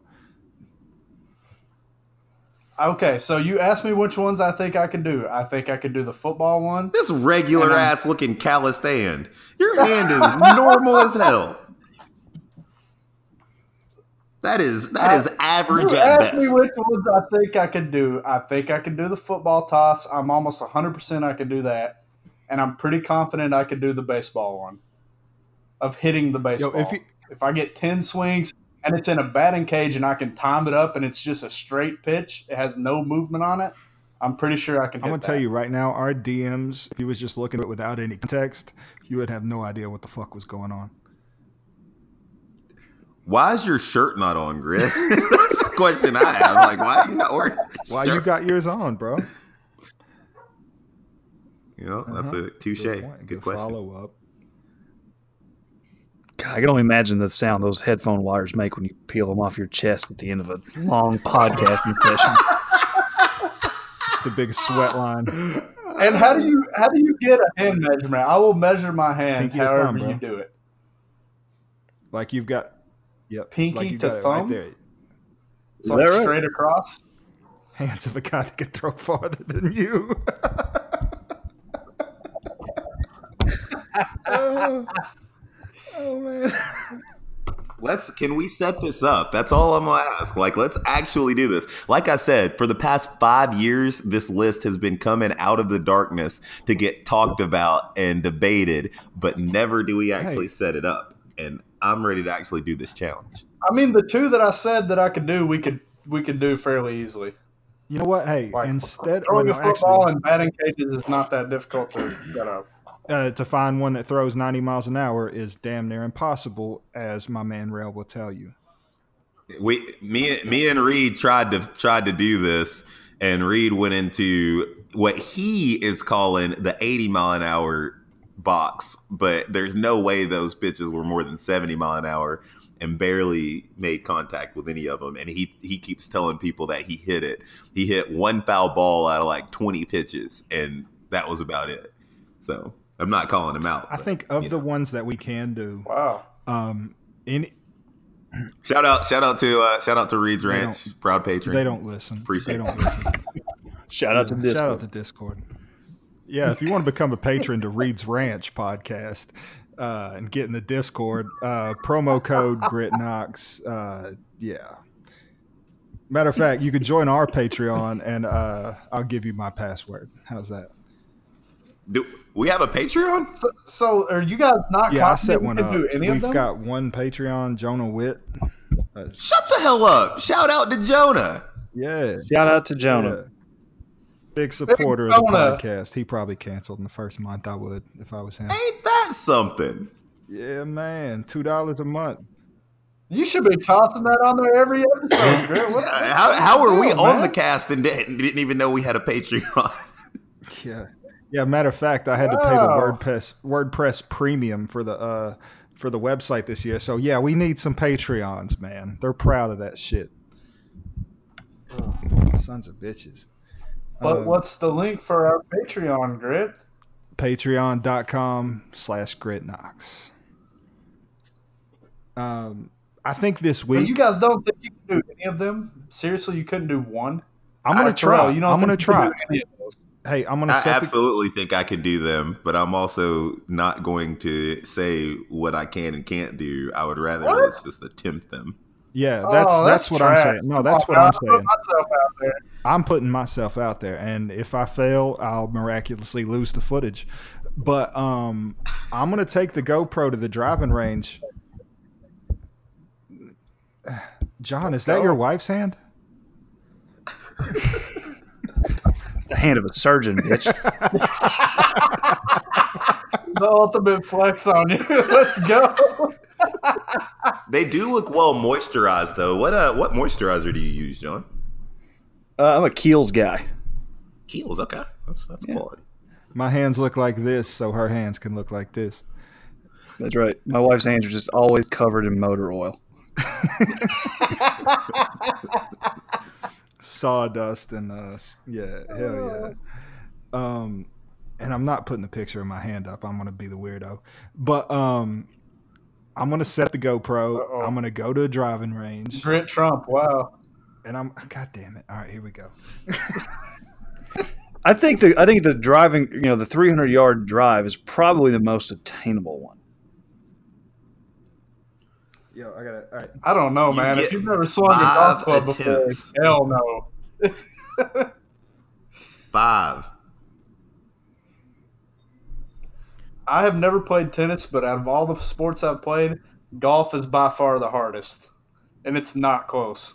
Okay, so you asked me which ones I think I can do. I think I could do the football one. This regular ass looking calloused hand. Your hand is normal as hell. That is that I- is average You at asked best. me which ones I think I could do. I think I can do the football toss. I'm almost 100% I could do that. And I'm pretty confident I could do the baseball one of hitting the baseball. if if, you- I get 10 swings and it's in a batting cage and I can time it up and it's just a straight pitch, it has no movement on it, I'm pretty sure I can hit I'm gonna that. tell you right now, our DMs, if you was just looking at it without any context, you would have no idea what the fuck was going on. Why is your shirt not on, Grit? That's the question I have. Like, why are you not wearing? your Why you got yours on, bro? You know, that's Uh-huh. a touche. Good Good. Good question. Follow up. God, I can only imagine the sound those headphone wires make when you peel them off your chest at the end of a long podcasting session. just a big sweat line. And how do you how do you get a hand measurement? I will measure my hand Pinky however thumb, you do it. Like you've got, yep, Pinky like to got it thumb? there. It's like right? straight across. Hands of a guy that could throw farther than you. Oh. Oh, man. Let's can we set this up? That's all I'm gonna ask. Like, let's actually do this. Like I said, for the past five years, this list has been coming out of the darkness to get talked about and debated, but never do we actually Hey. set it up. And I'm ready to actually do this challenge. I mean, the two that I said that I could do, we could we could do fairly easily. You know what? Hey, Like instead, throwing well, a no, football actually, and batting cages is not that difficult to set up. Uh, to find one that throws 90 miles an hour is damn near impossible, as my man Rail will tell you. We me me and Reed tried to tried to do this, and Reed went into what he is calling the 80 mile an hour box, but there's no way those pitches were more than 70 mile an hour and barely made contact with any of them. And he he keeps telling people that he hit it. He hit one foul ball out of like 20 pitches, and that was about it. So I'm not calling him out. I but, think of the know. ones that we can do, Wow. um, any shout out shout out to uh, shout out to Reed's They Ranch, proud patron. they don't listen. Appreciate they don't listen. Shout out to Yeah, this. Shout out to Discord. Yeah, if you want to become a patron to Reed's Ranch podcast uh, and get in the Discord, uh, promo code GritKnox. Uh, yeah. Matter of fact, you could join our Patreon and uh, I'll give you my password. How's that? Do we have a Patreon? So, so are you guys not Yeah, I set one can up. do any We've of them? got one Patreon, Jonah Witt. Uh, Shut the hell up! Shout out to Jonah. yeah. Shout out to Jonah. yeah. Big supporter of the podcast. He probably canceled in the first month. I would if I was him. Ain't that something? Yeah, man. Two dollars a month. you should be tossing that on there every episode, Grant. What's, How, how are we on man. the cast and didn't, didn't even know we had a Patreon? Yeah, yeah. Matter of fact, I had to pay the WordPress WordPress Premium for the uh for the website this year. So yeah, we need some Patreons, man. They're proud of that shit. Oh, sons of bitches. but Uh, what's the link for our Patreon, Grit? Patreon.com slash Grit Knox. Um, I think this week you guys don't think you can do any of them? Seriously, you couldn't do one? I'm gonna try. You don't I'm gonna think you can try. Hey, I'm gonna I set the, absolutely think I can do them, but I'm also not going to say what I can and can't do. I would rather What? let's just attempt them. yeah. That's Oh, that's, what I'm saying. No, that's Come what I'm I put saying. myself out there. I'm putting myself out there, and if I fail, I'll miraculously lose the footage. But um, I'm gonna take the GoPro to the driving range. John, is that your wife's hand? The hand of a surgeon, bitch. The ultimate flex on you. Let's go. They do look well moisturized, though. What uh, what moisturizer do you use, John? Uh, I'm a Kiehl's guy. Kiehl's. Okay, that's that's Yeah. quality. My hands look like this, so her hands can look like this. That's right. My wife's hands are just always covered in motor oil. Sawdust and uh, s- yeah, hell yeah. Um, and I'm not putting a picture of my hand up. I'm gonna be the weirdo, but um, I'm gonna set the GoPro. Uh-oh. I'm gonna go to a driving range. Grit Trump. Wow. And I'm God damn it! All right, here we go. I think the I think the driving, you know, the 300 yard drive is probably the most attainable one. Yo, I gotta. All right, I don't know, You man. get If you've never swung a golf club before, hell no. Five. I have never played tennis, but out of all the sports I've played, golf is by far the hardest, and it's not close.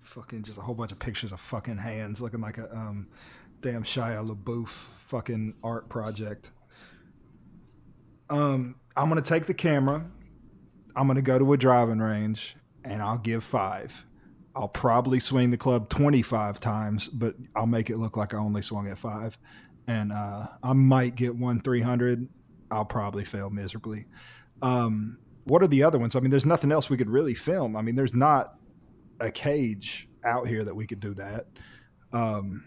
fucking just a whole bunch of pictures of fucking hands looking like a um, damn Shia LaBeouf fucking art project. Um, I'm gonna take the camera. I'm gonna go to a driving range, and I'll give five. I'll probably swing the club 25 times, but I'll make it look like I only swung at five. And uh, I might get one 300. I'll probably fail miserably. Um, what are the other ones? I mean, there's nothing else we could really film. I mean, there's not a cage out here that we could do that. Um,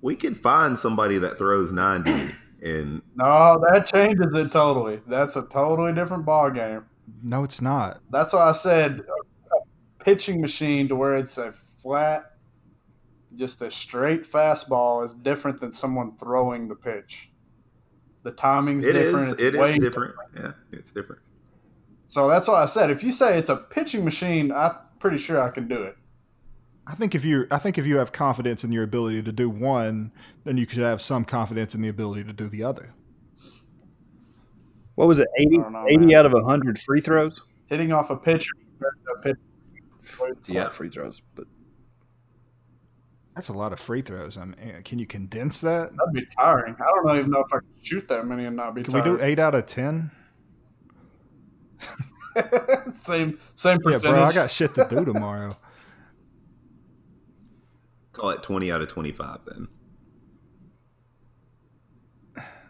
We could find somebody that throws 90 and No, that changes it totally. That's a totally different ball game. no, it's not. That's why I said a, a pitching machine to where it's a flat, just a straight fastball is different than someone throwing the pitch. The timing's it different. is it's it way is different. Yeah, it's different. So that's why I said if you say it's a pitching machine, I'm pretty sure I can do it. I think if you I think if you have confidence in your ability to do one, then you should have some confidence in the ability to do the other. What was it? 80, know, 80 out of 100 free throws? Hitting off a pitcher, a pitch. It's a lot Yeah. free throws. But That's a lot of free throws. I mean, can you condense that? That'd be tiring. I don't even know if I could shoot that many and not be Can we do eight out of ten? same same percentage. Yeah, bro, I got shit to do tomorrow. Call it 20 out of 25 then.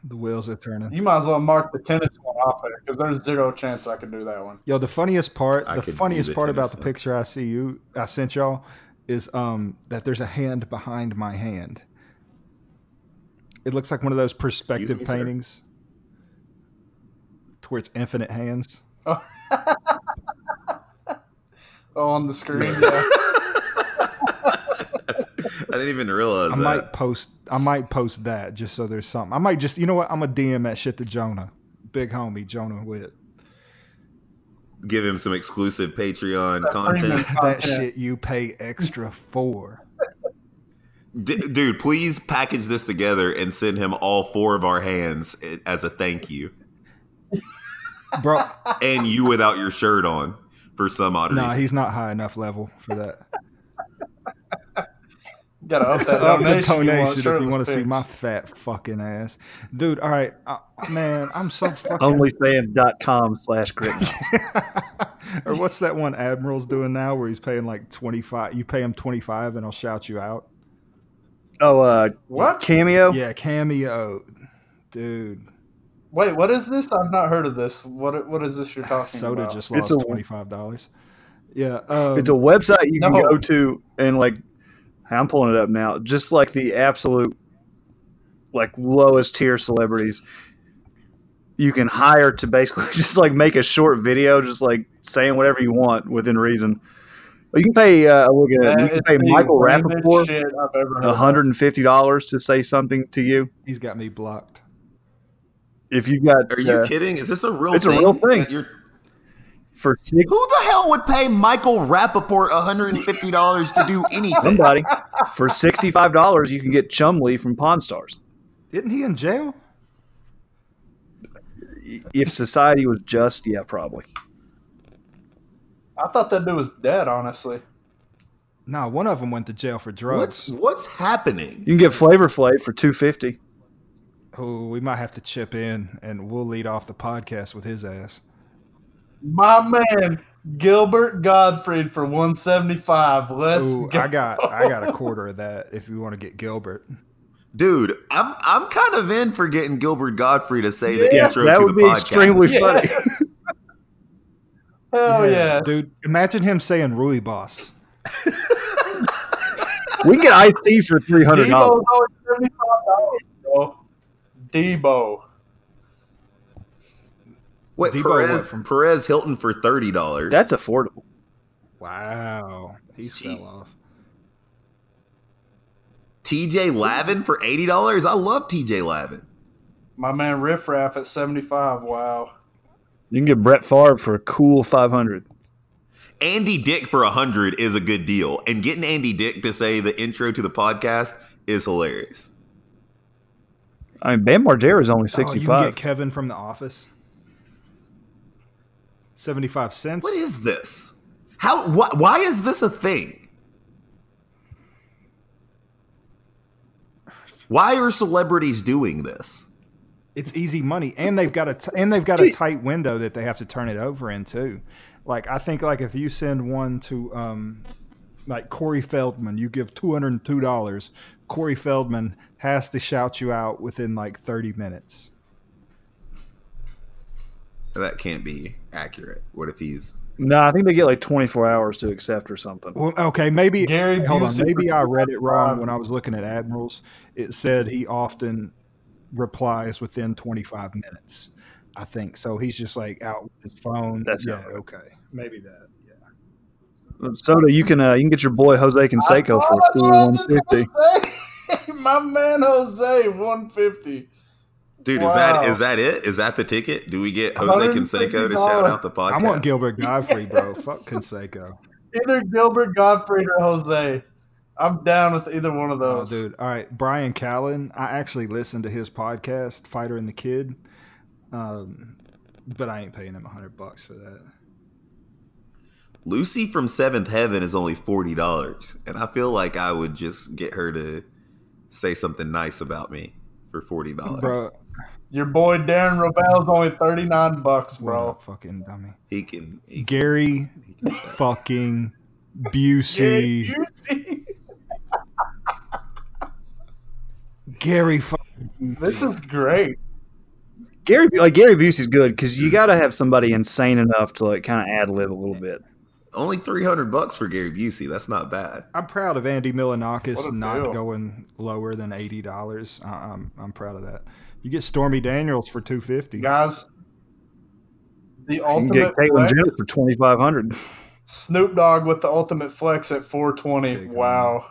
The wheels are turning. you might as well mark the tennis one off there because there's zero chance I can do that one. Yo, the funniest part, I the funniest the part about tennis the picture I see you, I sent y'all, is um that there's a hand behind my hand. It looks like one of those perspective me, paintings, to where it's infinite hands. Oh, on the screen, yeah. I didn't even realize I that. might post, I might post that just so there's something. I might just, you know what? I'm gonna DM that shit to Jonah, big homie Jonah Witt. Give him some exclusive Patreon content. That shit you pay extra for. D- dude, please package this together and send him all four of our hands as a thank you. Bro, And you without your shirt on for some odd nah, reason. he's not high enough level for that. Gotta up that Up the donation. donation if you want to see my fat fucking ass, dude. All right, uh, man, I'm so fucking. onlyfans.com slash grit. or what's that one Admiral's doing now, where he's paying like twenty five? You pay him twenty five, and I'll shout you out. Oh, uh, What? Cameo? Yeah, cameo, dude. Wait, what is this? I've not heard of this. What What is this you're talking Soda about? just It's lost twenty five dollars. Yeah, um, It's a website you can No. go to and like I'm pulling it up now. Just like the absolute like lowest tier celebrities. You can hire to basically just like make a short video, just like saying whatever you want within reason. But you can pay uh look at it. That You can pay Michael lamest Rapaport shit I've ever heard. of. hundred and fifty dollars to say something to you. he's got me blocked. If you got Are you uh, kidding? Is this a real thing? it's a real thing. you're- for six Who the hell would pay Michael Rapaport $150 to do anything? somebody for sixty five dollars you can get Chumlee from Pawn Stars. Isn't he in jail? If society was just, yeah, probably. I thought that dude was dead. Honestly, Nah, one of them went to jail for What's drugs. what's happening? You can get Flavor Flav for two fifty. Who we might have to chip in, and we'll lead off the podcast with his ass. My man Gilbert Gottfried for 175. Let's Ooh, go. I got I got a quarter of that if you want to get Gilbert. Dude, I'm I'm kind of in for getting Gilbert Gottfried to say the Yeah, intro that would be podcast. extremely Yeah. funny. Hell yeah, dude! Imagine him saying Rui Boss. we can get Ice T for three hundred Debo's dollars. always seventy-five dollars, bro. Debo. Wait, Debo what, Perez from- Perez Hilton for thirty dollars. That's affordable. Wow, he It's cheap. fell off. TJ Lavin for eighty dollars. I love TJ Lavin. My man Riff Raff at 75. Wow. You can get Brett Favre for a cool five hundred. Andy Dick for a hundred is a good deal, and getting Andy Dick to say the intro to the podcast is hilarious. I mean, Bam Margera is only Oh, sixty you can get Kevin from The Office. Seventy-five cents. What is this? How? Wh- why is this a thing? Why are celebrities doing this? It's easy money, and they've got a t- and they've got a tight window that they have to turn it over in too. Like I think, like if you send one to um, like Corey Feldman, you give two hundred and two dollars. Corey Feldman has to shout you out within like thirty minutes. That can't be accurate. What if he's No, I think they get like 24 hours to accept or something. Well, okay, maybe Gary hold on. Maybe I read it wrong when I was looking at admirals. It said he often replies within 25 minutes. I think so. He's just like out with his phone. That's yeah. right. Okay, maybe that. Yeah. Soda, you can uh, you can get your boy Jose Canseco for a That's cool what I was just 150. My man Jose, 150. Dude? Wow. Is that is that it? Is that the ticket? Do we get Jose Canseco to shout out the podcast? I want Gilbert Gottfried, bro. Fuck Canseco. Either Gilbert Gottfried or Jose. I'm down with either one of Oh, those. dude. All right, Bryan Callen. I actually listened to his podcast, Fighter and the Kid, um, but I ain't paying him a hundred bucks for that. Lucy from Seventh Heaven is only forty dollars, and I feel like I would just get her to say something nice about me for forty dollars. Bro, Your boy Darren Rovell's only 39 bucks, what bro. a fucking dummy. he can. He can Gary fucking Busey. Yeah, Busey. Gary fucking This is great. Gary like Gary Busey's good because you got to have somebody insane enough to like kind of ad lib a little bit. only three hundred bucks for Gary Busey. That's not bad. I'm proud of Andy What Milonakis not deal. going lower than eighty dollars. I'm I'm proud of that. You get Stormy Daniels for two fifty. Guys, the You ultimate get Caitlyn flex, Jenner for 2500. Snoop Dogg with the ultimate flex at 420. Wow.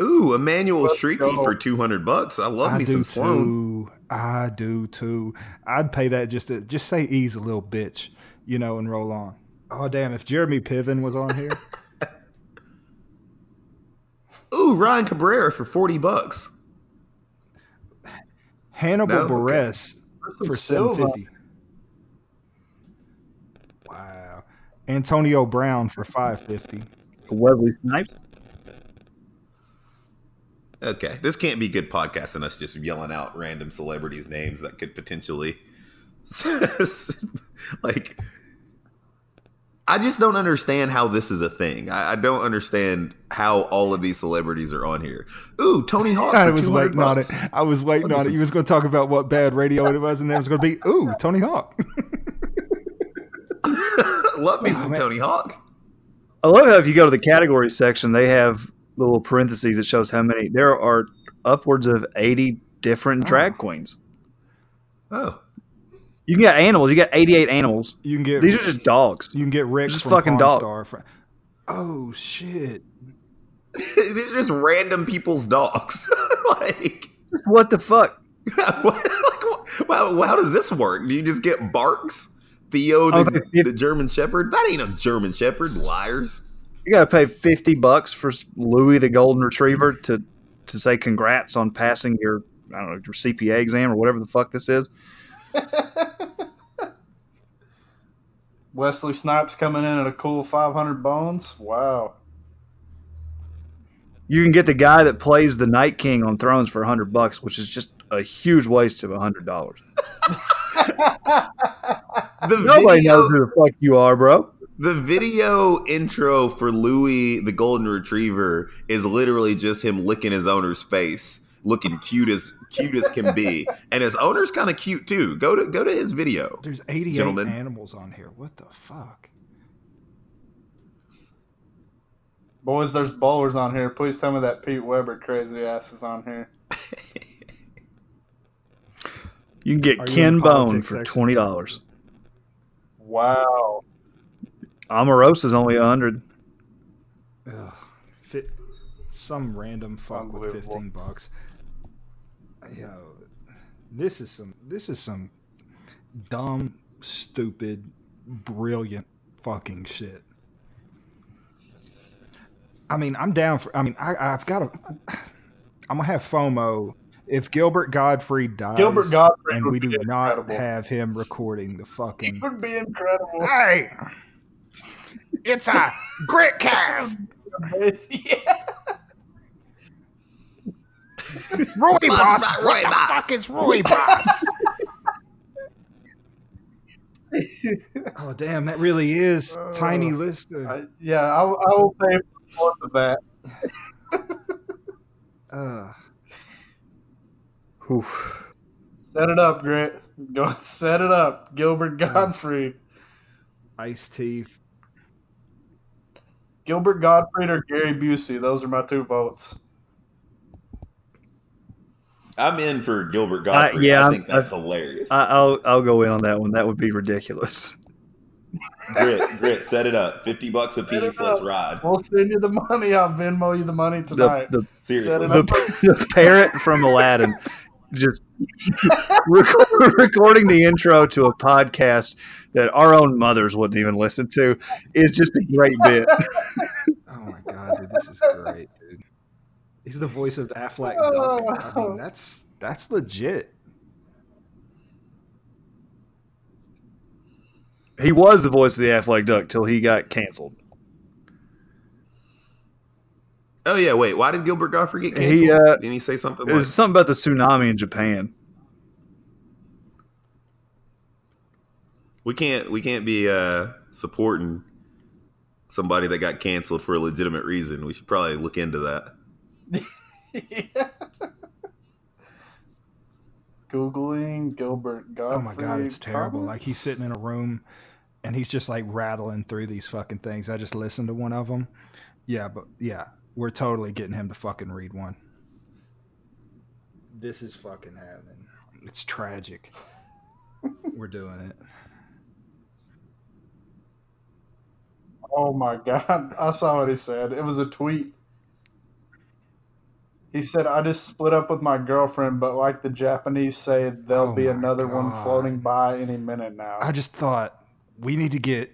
Ooh, Emmanuel Let's Shrieky go. for two hundred bucks. I love I me do some Sloan. too. I do too. I'd pay that just to just say he's a little bitch, you know, and roll on. Oh damn! If Jeremy Piven was on here, Ooh, Ryan Cabrera for forty bucks. Hannibal No? Buress There's some for seven steals on- fifty. Wow. Antonio Brown for five fifty. Wesley Snipes. Okay, this can't be good podcasting. Us just yelling out random celebrities' names that could potentially, like, I just don't understand how this is a thing. I, I don't understand how all of these celebrities are on here. Ooh, Tony Hawk. I was 200 waiting on it. bucks. I was waiting on it. it? You was going to talk about what bad radio it was, and then it was going to be, ooh, Tony Hawk. Love me Oh, some man. Tony Hawk. I love how if you go to the category section, they have little parentheses that shows how many. There are upwards of 80 different Oh. drag queens. Oh, You can get animals. You got 88 animals. You can get These are just dogs. you can get Rick just from fucking Pawn dog. Star. Oh shit! these are just random people's dogs. like, What the fuck? what, like, wow, how does this work? Do you just get Barks? Theo, the, Okay, the German Shepherd? That ain't a German Shepherd. Liars. You got to pay 50 bucks for Louis the Golden Retriever to to say congrats on passing your I don't know your CPA exam or whatever the fuck this is. Wesley Snipes coming in at a cool 500 bones. Wow. You can get the guy that plays the Night King on Thrones for 100 bucks, which is just a huge waste of $100. The Nobody video, knows who the fuck you are, bro. the video intro for Louis the Golden Retriever is literally just him licking his owner's face, looking cute as cute as can be, and his owner's kind of cute too. Go to go to his video. There's 88 Gentlemen. animals on here. What the fuck? Boys, there's bowlers on here. Please tell me that Pete Weber crazy ass is on here. You can get Are Ken Bone for section? $20. Wow. Omarosa's only a 100 Ugh. Fit some random fuck with Unbelievable. 15 bucks. Yo, this is some this is some dumb, stupid, brilliant fucking shit. I mean, I'm down for. I mean, I, I've got to. I'm gonna have FOMO if Gilbert Gottfried dies. Gilbert Gottfried and we do not incredible. have him recording the fucking. It fucking. would be incredible. Hey, it's a grit cast. yeah. Roy Sponsored Boss. by What Roy the fuck is Roy Boss? oh damn, that really is tiny list. Lister. I, yeah, I, I will pay for the that. Uh, Oof. Set it up, Grant. Go set it up. Gilbert Gottfried. Ice T. Gilbert Gottfried or Gary Busey. Those are my two votes. I'm in for Gilbert Gottfried. yeah, I think I'm- that's hilarious. I, I'll I'll go in on that one. That would be ridiculous. grit, grit, set it up. Fifty bucks a piece. Let's up. ride. We'll send you the money. I'll Venmo you the money The, tonight. the, Seriously. The, the parrot from Aladdin just record, recording the intro to a podcast that our own mothers wouldn't even listen to is just a great bit. Oh my god, dude, this is great, dude. He's the voice of the Aflac Duck. I mean, that's that's legit. He was the voice of the Aflac Duck till he got canceled. Oh yeah, wait. Why did Gilbert Gottfried get canceled? He, uh, Didn't he say something It like? was something about the tsunami in Japan. We can't. We can't be uh, supporting somebody that got canceled for a legitimate reason. We should probably look into that. Googling Gilbert Gottfried. Oh my god, it's terrible. Like he's sitting in a room and he's just like rattling through these fucking things. I just listened to one of them. Yeah, but yeah, we're totally getting him to fucking read one. This is fucking happening. It's tragic. we're doing it. Oh my god, I saw what he said. It was a tweet. He said, "I just split up with my girlfriend, but like the Japanese say, there'll Oh be another one floating by any minute now." I just thought we need to get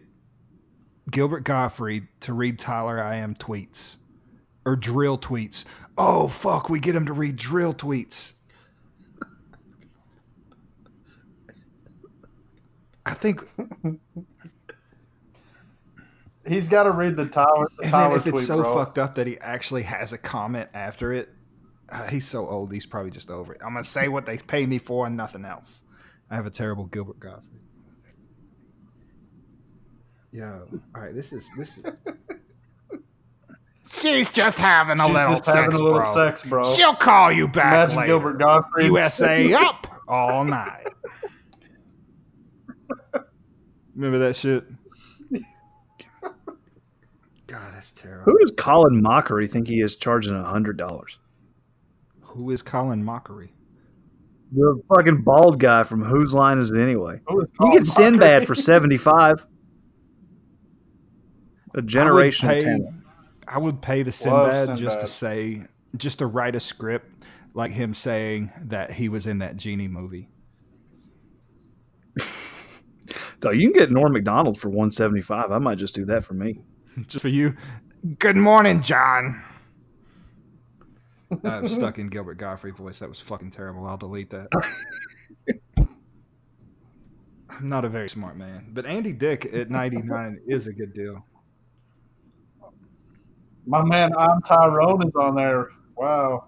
Gilbert Gottfried to read Tyler I am tweets or dril tweets. Oh fuck, we get him to read dril tweets. I think He's got to read the Tyler. The and Tyler if tweet, it's so bro. fucked up that he actually has a comment after it, uh, he's so old he's probably just over it. I'm gonna say what they pay me for and nothing else. I have a terrible Gilbert Gottfried. Yo, all right, this is this is. She's just having a She's little just having sex, a little bro. sex, bro. She'll call you back Imagine later. Gilbert Gottfried. USA up all night. Remember that shit? God, that's terrible. Who does Colin Mochrie think he is charging a hundred dollars? Who is Colin Mochrie? The fucking bald guy from Whose Line Is It Anyway? Who is You Colin get Sinbad Mochrie? for seventy five. A generation I of would pay, talent. I would pay the Sinbad, just to say, just to write a script like him saying that he was in that genie movie. So you can get Norm Macdonald for one seventy five. I might just do that for me. Just for you. Good morning, John. I'm stuck in Gilbert Gottfried voice. That was fucking terrible. I'll delete that. I'm not a very smart man, but Andy Dick at 99 is a good deal. My man, I'm Tyrone is on there. Wow.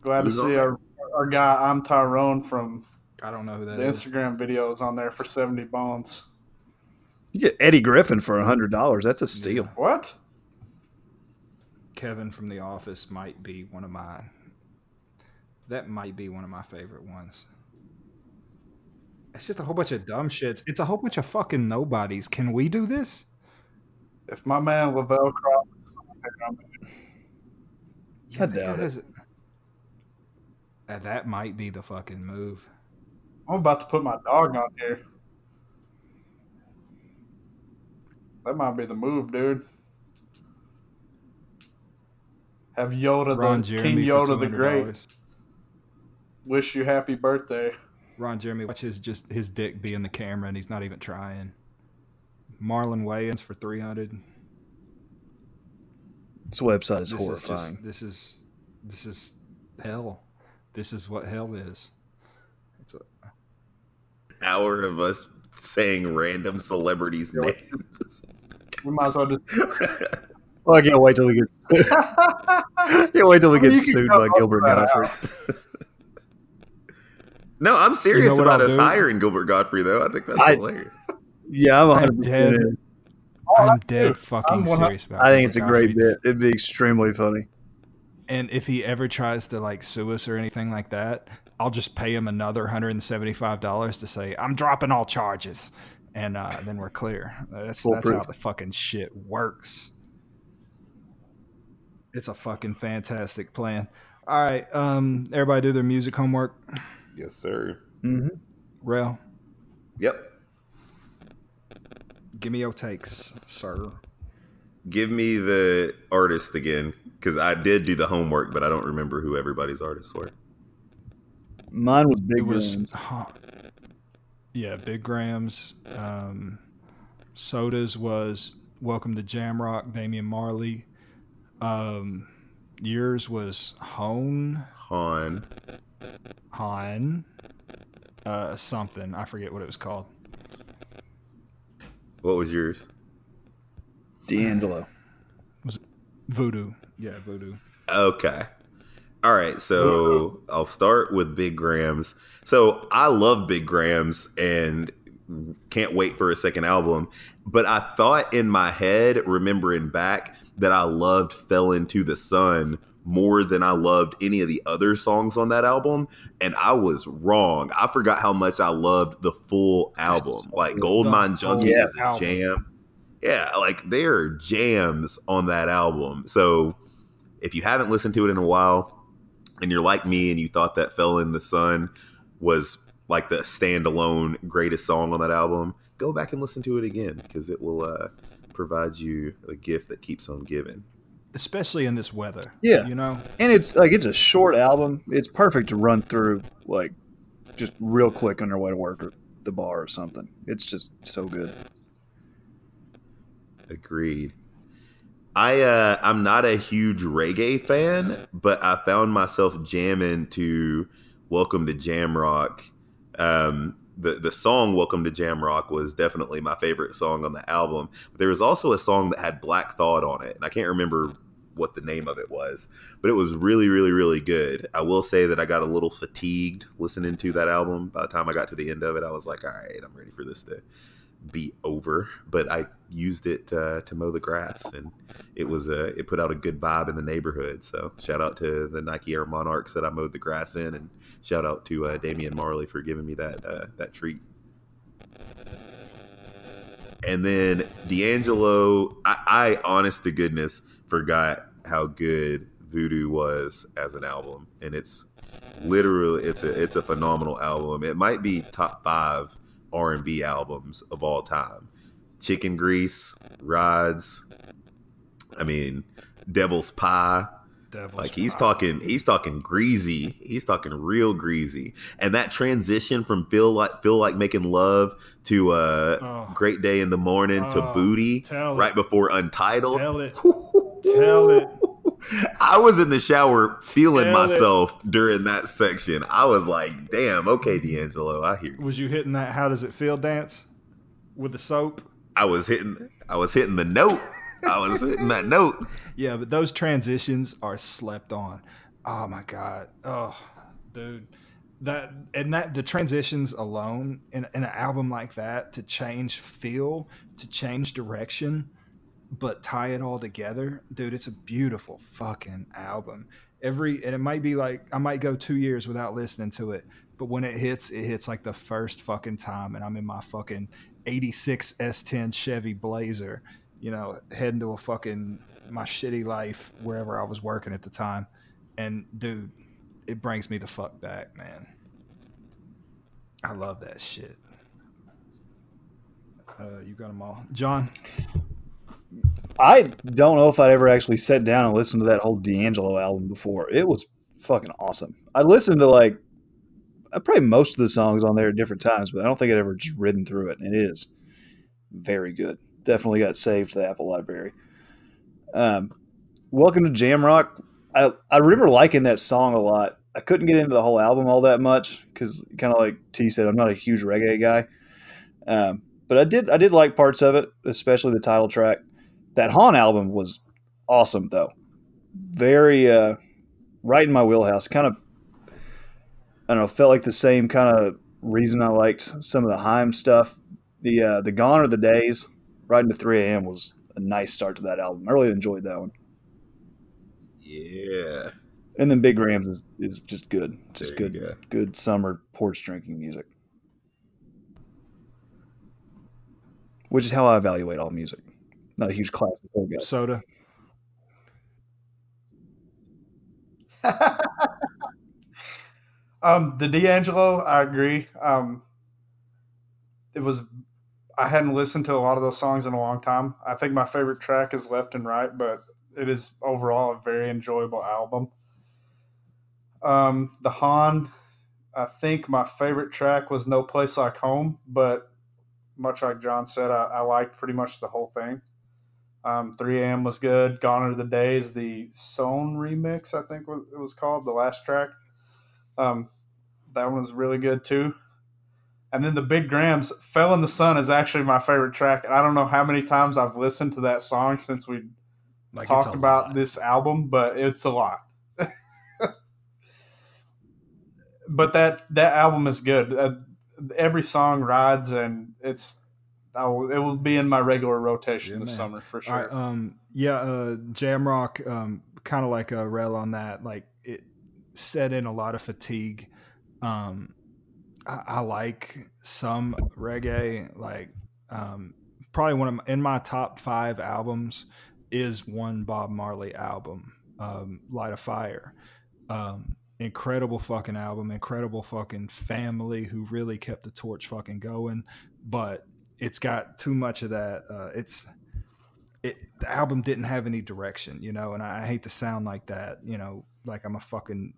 Glad to Who's on see our, our guy, I'm Tyrone from I don't know who that the is. Instagram videos on there for 70 bones. You get Eddie Griffin for a hundred dollars. That's a steal. What? Kevin from The Office might be one of mine. That might be one of my favorite ones. It's just a whole bunch of dumb shits. It's a whole bunch of fucking nobodies. Can we do this? If my man Lavelle Crawford is on there, I'm in. I that doubt it. Uh, that might be the fucking move. I'm about to put my dog on here. That might be the move, dude. Have Yoda, Ron the King Jeremy for Yoda the Great, wish you happy birthday. Ron Jeremy, watch his just his dick be in the camera and he's not even trying. Marlon Wayans for three hundred. This website is This is horrifying. just this is this is hell. This is what hell is. It's a, Hour of us saying random celebrities' names. We might as well just. well, I can't wait till we get. can't wait till we I mean, get you sued by Gilbert Gottfried. no, I'm serious You know about I'll us do? hiring Gilbert Gottfried, though. I think that's I- hilarious. Yeah, I'm I'm 100 dead. percent. I'm I'm dead fucking I'm serious about. It. I think it's a Gilbert great bit. It'd be extremely funny. And if he ever tries to like sue us or anything like that, I'll just pay him another hundred and seventy-five dollars to say I'm dropping all charges, and uh, then we're clear. That's that's how the fucking shit works. It's a fucking fantastic plan. All right, um, everybody do their music homework. Yes, sir. Mm-hmm. Rel, Yep. give me your takes, sir. Give me the artist again because I did do the homework, but I don't remember who everybody's artists were. Mine was Big It was, Grams. huh, yeah, Big Grams. Um, Sodas was Welcome to Jamrock, Damian Marley. Um, yours was Hone, Han. Han, uh, something. I forget what it was called. What was yours? D'Angelo. Voodoo. Yeah, Voodoo. Okay. All right. So I'll start with Big Grams. So I love Big Grams and can't wait for a second album. But I thought in my head, remembering back, that I loved Fell Into the Sun more than I loved any of the other songs on that album. And I was wrong. I forgot how much I loved the full album. Like Goldmine Junkie whole is a jam. Yeah, like there are jams on that album. So if you haven't listened to it in a while and you're like me and you thought that Fell in the Sun was like the standalone greatest song on that album, go back and listen to it again because it will uh, provide you a gift that keeps on giving. Especially in this weather. Yeah. You know? And it's like it's a short album. It's perfect to run through like just real quick on your way to work or the bar or something. It's just so good. Agreed. I uh, I'm not a huge reggae fan, but I found myself jamming to "Welcome to Jamrock." Um, the the song "Welcome to Jamrock" was definitely my favorite song on the album. But there was also a song that had Black Thought on it, and I can't remember what the name of it was, but it was really, really, really good. I will say that I got a little fatigued listening to that album. By the time I got to the end of it, I was like, "All right, I'm ready for this to." Be over, but I used it uh, to mow the grass, and it was a it put out a good vibe in the neighborhood. So shout out to the Nike Air Monarchs that I mowed the grass in, and shout out to uh, Damian Marley for giving me that uh, that treat. And then D'Angelo, I, I honest to goodness forgot how good Voodoo was as an album, and it's literally it's a it's a phenomenal album. It might be top five R&B albums of all time. Chicken Grease, Rods, I mean, Devil's Pie. Devil's Like he's Pie. talking he's talking greasy. He's talking real greasy. And that transition from feel like feel like making love to uh Oh. Great Day in the Morning to Oh, Booty tell right it. before Untitled. Tell it. Tell it. I was in the shower feeling Tell it. myself during that section. I was like, damn, okay, D'Angelo, I hear you. Was you hitting that how does it feel dance with the soap? I was hitting I was hitting the note. I was hitting that note. Yeah, but those transitions are slept on. Oh my god. Oh, dude. That and that the transitions alone in, in an album like that to change feel, to change direction, but tie it all together, dude, it's a beautiful fucking album. Every and it might be like I might go two years without listening to it, but when it hits, it hits like the first fucking time, and I'm in my fucking '86 S10 Chevy Blazer, you know, heading to a fucking my shitty life wherever I was working at the time, and dude, it brings me the fuck back, man. I love that shit. Uh, you got them all, John. I don't know if I'd ever actually sat down and listened to that whole D'Angelo album before. It was fucking awesome. I listened to like probably most of the songs on there at different times, but I don't think I'd ever just ridden through it. It is very good. Definitely got saved for the Apple Library. Um, Welcome to Jamrock. I, I remember liking that song a lot. I couldn't get into the whole album all that much because, kind of like T said, I'm not a huge reggae guy. Um, but I did I did like parts of it, especially the title track. That Han album was awesome though. Very uh, right in my wheelhouse. Kind of I don't know, felt like the same kind of reason I liked some of the Haim stuff. The uh, the Gone Are the Days, right into 3 a.m. was a nice start to that album. I really enjoyed that one. Yeah. And then Big Grams is, is just good. Just There good, go. good summer porch drinking music. Which is how I evaluate all music. Not a huge classic classical guy. Soda. um, the D'Angelo, I agree. Um, it was. I hadn't listened to a lot of those songs in a long time. I think my favorite track is Left and Right, but it is overall a very enjoyable album. Um, the Han, I think my favorite track was No Place Like Home, but much like John said, I, I liked pretty much the whole thing. Um, 3 a.m. was good. Gone are the days. The Sown remix, I think it was called, the last track. Um, that one was really good too. And then the Big Grams, Fell in the Sun is actually my favorite track. And I don't know how many times I've listened to that song since we Like talked about lot. this album, but it's a lot. but that that album is good. Uh, every song rides, and it's I will, it will be in my regular rotation Yeah, this man. summer for sure. right, um, yeah, uh, Jamrock, um, kind of like a rel on that. Like it set in a lot of fatigue. Um, I, I like some reggae. Like um, probably one of my, in my top five albums is one Bob Marley album, um, Light a Fire. Um, incredible fucking album, incredible fucking family who really kept the torch fucking going. But it's got too much of that. Uh, it's it, the album didn't have any direction, you know, and I, I hate to sound like that, you know, like I'm a fucking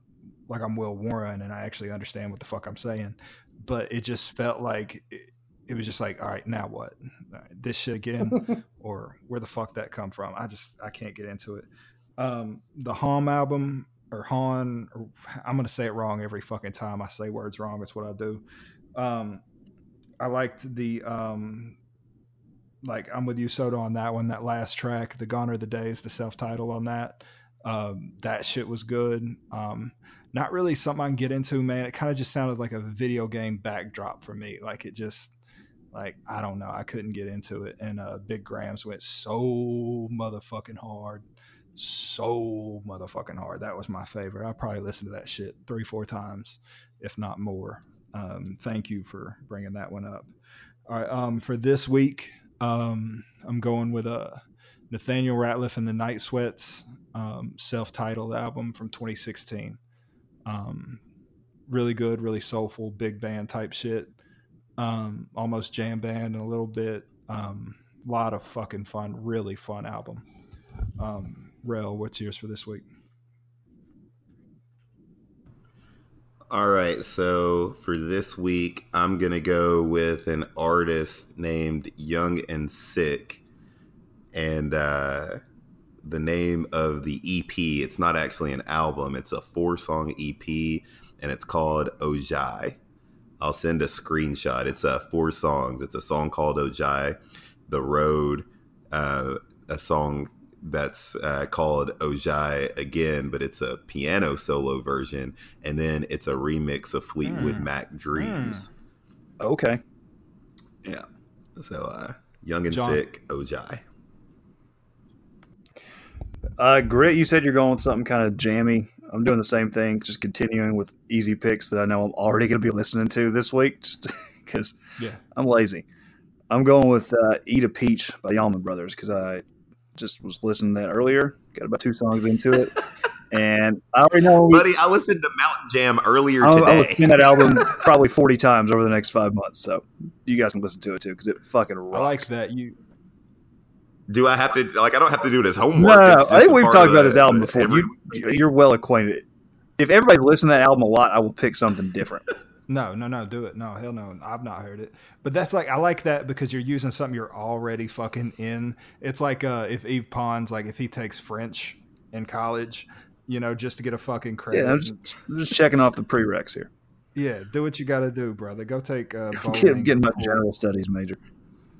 like I'm Will Warren and I actually understand what the fuck I'm saying, but it just felt like it, it was just like, all right, now what? Right, this shit again, or where the fuck that come from? I just I can't get into it. Um, the Hom album or Han, or I'm gonna say it wrong every fucking time I say words wrong. It's what I do. Um, I liked the um, like I'm with you, Soda, on that one. That last track, the Gone Are the Days, the self title on that. Um, that shit was good. Um, not really something I can get into, man. It kind of just sounded like a video game backdrop for me. Like it just, like I don't know, I couldn't get into it. And uh, Big Grams went so motherfucking hard, so motherfucking hard. That was my favorite. I probably listened to that shit three, four times, if not more. Um, thank you for bringing that one up. All right, um, for this week, um, I'm going with uh, Nathaniel Rateliff and the Night Sweats um, self-titled album from 2016. Um, really good, really soulful, big band type shit. Um, almost jam band and a little bit. Um, lot of fucking fun, really fun album. Um, Rel, what's yours for this week? All right, so for this week, I'm gonna go with an artist named Young and Sick, and uh, the name of the EP. It's not actually an album; it's a four-song EP, and it's called Ojai. I'll send a screenshot. It's uh, four songs. It's a song called Ojai, The Road, uh, a song that's uh, called Ojai again, but it's a piano solo version, and then it's a remix of Fleetwood Hmm. Mac Dreams. Okay. Yeah. So, uh, Young and John. Sick, Ojai. Uh, Grit, you said you're going with something kind of jammy. I'm doing the same thing, just continuing with easy picks that I know I'm already going to be listening to this week, just because Yeah. I'm lazy. I'm going with uh, "Eat a Peach" by the Allman Brothers because I just was listening to that earlier. Got about two songs into it, and I already know. Buddy, I listened to Mountain Jam earlier I'll, I'll today. that album probably 40 times over the next five months, so you guys can listen to it too because it fucking rocks. I like that. You Do I have to like? I don't have to do it as homework. No, no, no. I think we've talked about the- this album before. every- You, you're well acquainted. If everybody's listened to that album a lot, I will pick something different. No, no, no, do it. No, hell no. I've not heard it. But that's like I like that because you're using something you're already fucking in. It's like uh if Eve Pons, like if he takes French in college, you know, just to get a fucking credit. Yeah, I'm just, I'm just checking off the prereqs here. Yeah, do what you got to do, brother. Go take uh, Get, bowling. getting my general studies major.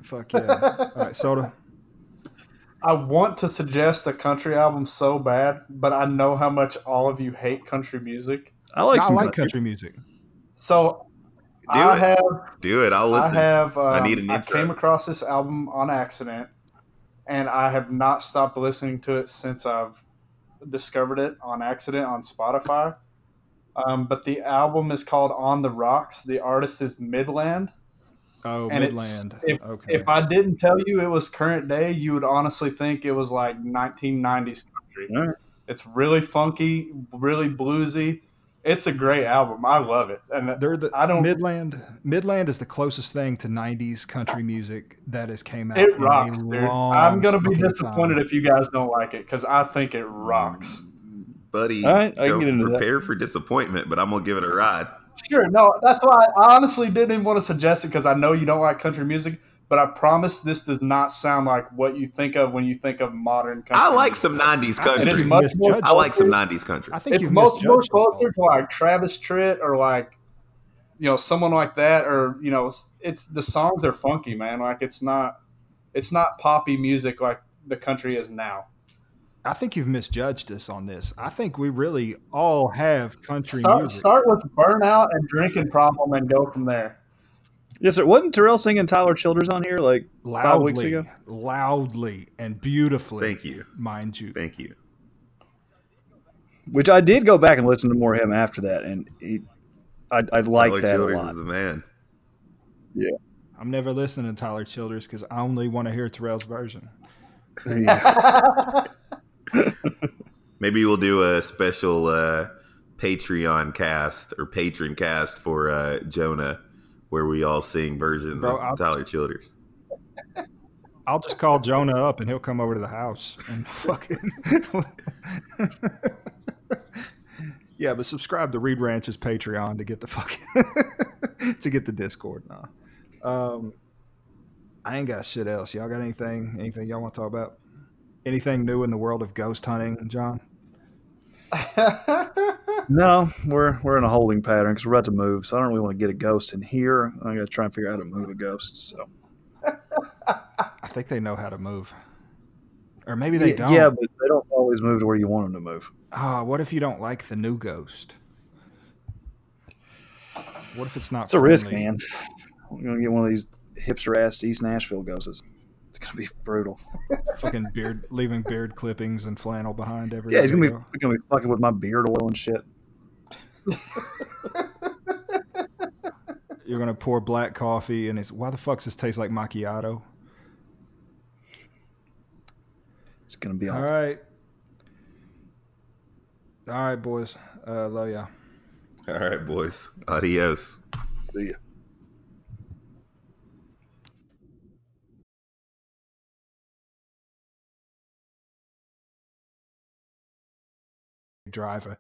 Fuck yeah. All right, soda. I want to suggest a country album so bad, but I know how much all of you hate country music. I like I some like country music. So Do I it. have Do it. I'll I listen. have um, I I, need an intro. came across this album on accident, and I have not stopped listening to it since I've discovered it on accident on Spotify. Um, but the album is called On the Rocks. The artist is Midland. Oh, And Midland. if- okay. If I didn't tell you it was current day, you would honestly think it was like 1990s country. All right. It's really funky, really bluesy. It's a great album. I love it. And They're the I don't- Midland. Midland is the closest thing to '90s country music that has came out. it in a rocks, dude. long I'm gonna be disappointed time. if you guys don't like it because I think it rocks. Buddy, All right, I can don't get into that. prepare for disappointment, but I'm gonna give it a ride. Sure, no, that's why I honestly didn't even want to suggest it because I know you don't like country music. But I promise this does not sound like what you think of when you think of modern country. I like some '90s country. is much more. I like some '90s country. I think It's you've most more misjudged it, though. closer to like Travis Tritt or like you know someone like that, or you know it's the songs are funky, man. Like it's not it's not poppy music like the country is now. I think you've misjudged us on this. I think we really all have country Start, music. start with burnout and drinking problem and go from there. Yes, sir. Wasn't Terrell singing Tyler Childers on here? Like, loudly, five weeks ago? loudly and beautifully. Thank you, mind you. thank you. which I did go back and listen to more of him after that, and he, I, I like Tyler that a Childers lot. is the man. Yeah. I'm never listening to Tyler Childers because I only want to hear Terrell's version. Yeah. Maybe we'll do a special uh, Patreon cast or patron cast for uh, Jonah, where we all sing versions Bro, of I'll- Tyler Childers. I'll just call Jonah up and he'll come over to the house and fucking. yeah, but subscribe to Reed Ranch's Patreon to get the fucking to get the Discord now. Um, I ain't got shit else. Y'all got anything? Anything y'all want to talk about? Anything new in the world of ghost hunting, John? No, we're we're in a holding pattern because we're about to move, so I don't really want to get a ghost in here. I got to try and figure out how to move a ghost. So I think they know how to move, or maybe they yeah, don't. yeah, but they don't always move to where you want them to move. Ah, what if you don't like the new ghost? What if it's not? It's a risk, man. We're gonna get one of these hipster ass East Nashville ghosts. It's gonna be brutal. Fucking beard, leaving beard clippings and flannel behind everywhere. Yeah, he's gonna be go. gonna be fucking with my beard oil and shit. You're gonna pour black coffee, and it's why the fuck does this taste like macchiato? It's gonna be All all right, all right, boys. Uh, love ya. All right, boys. Adios. See ya. Driver.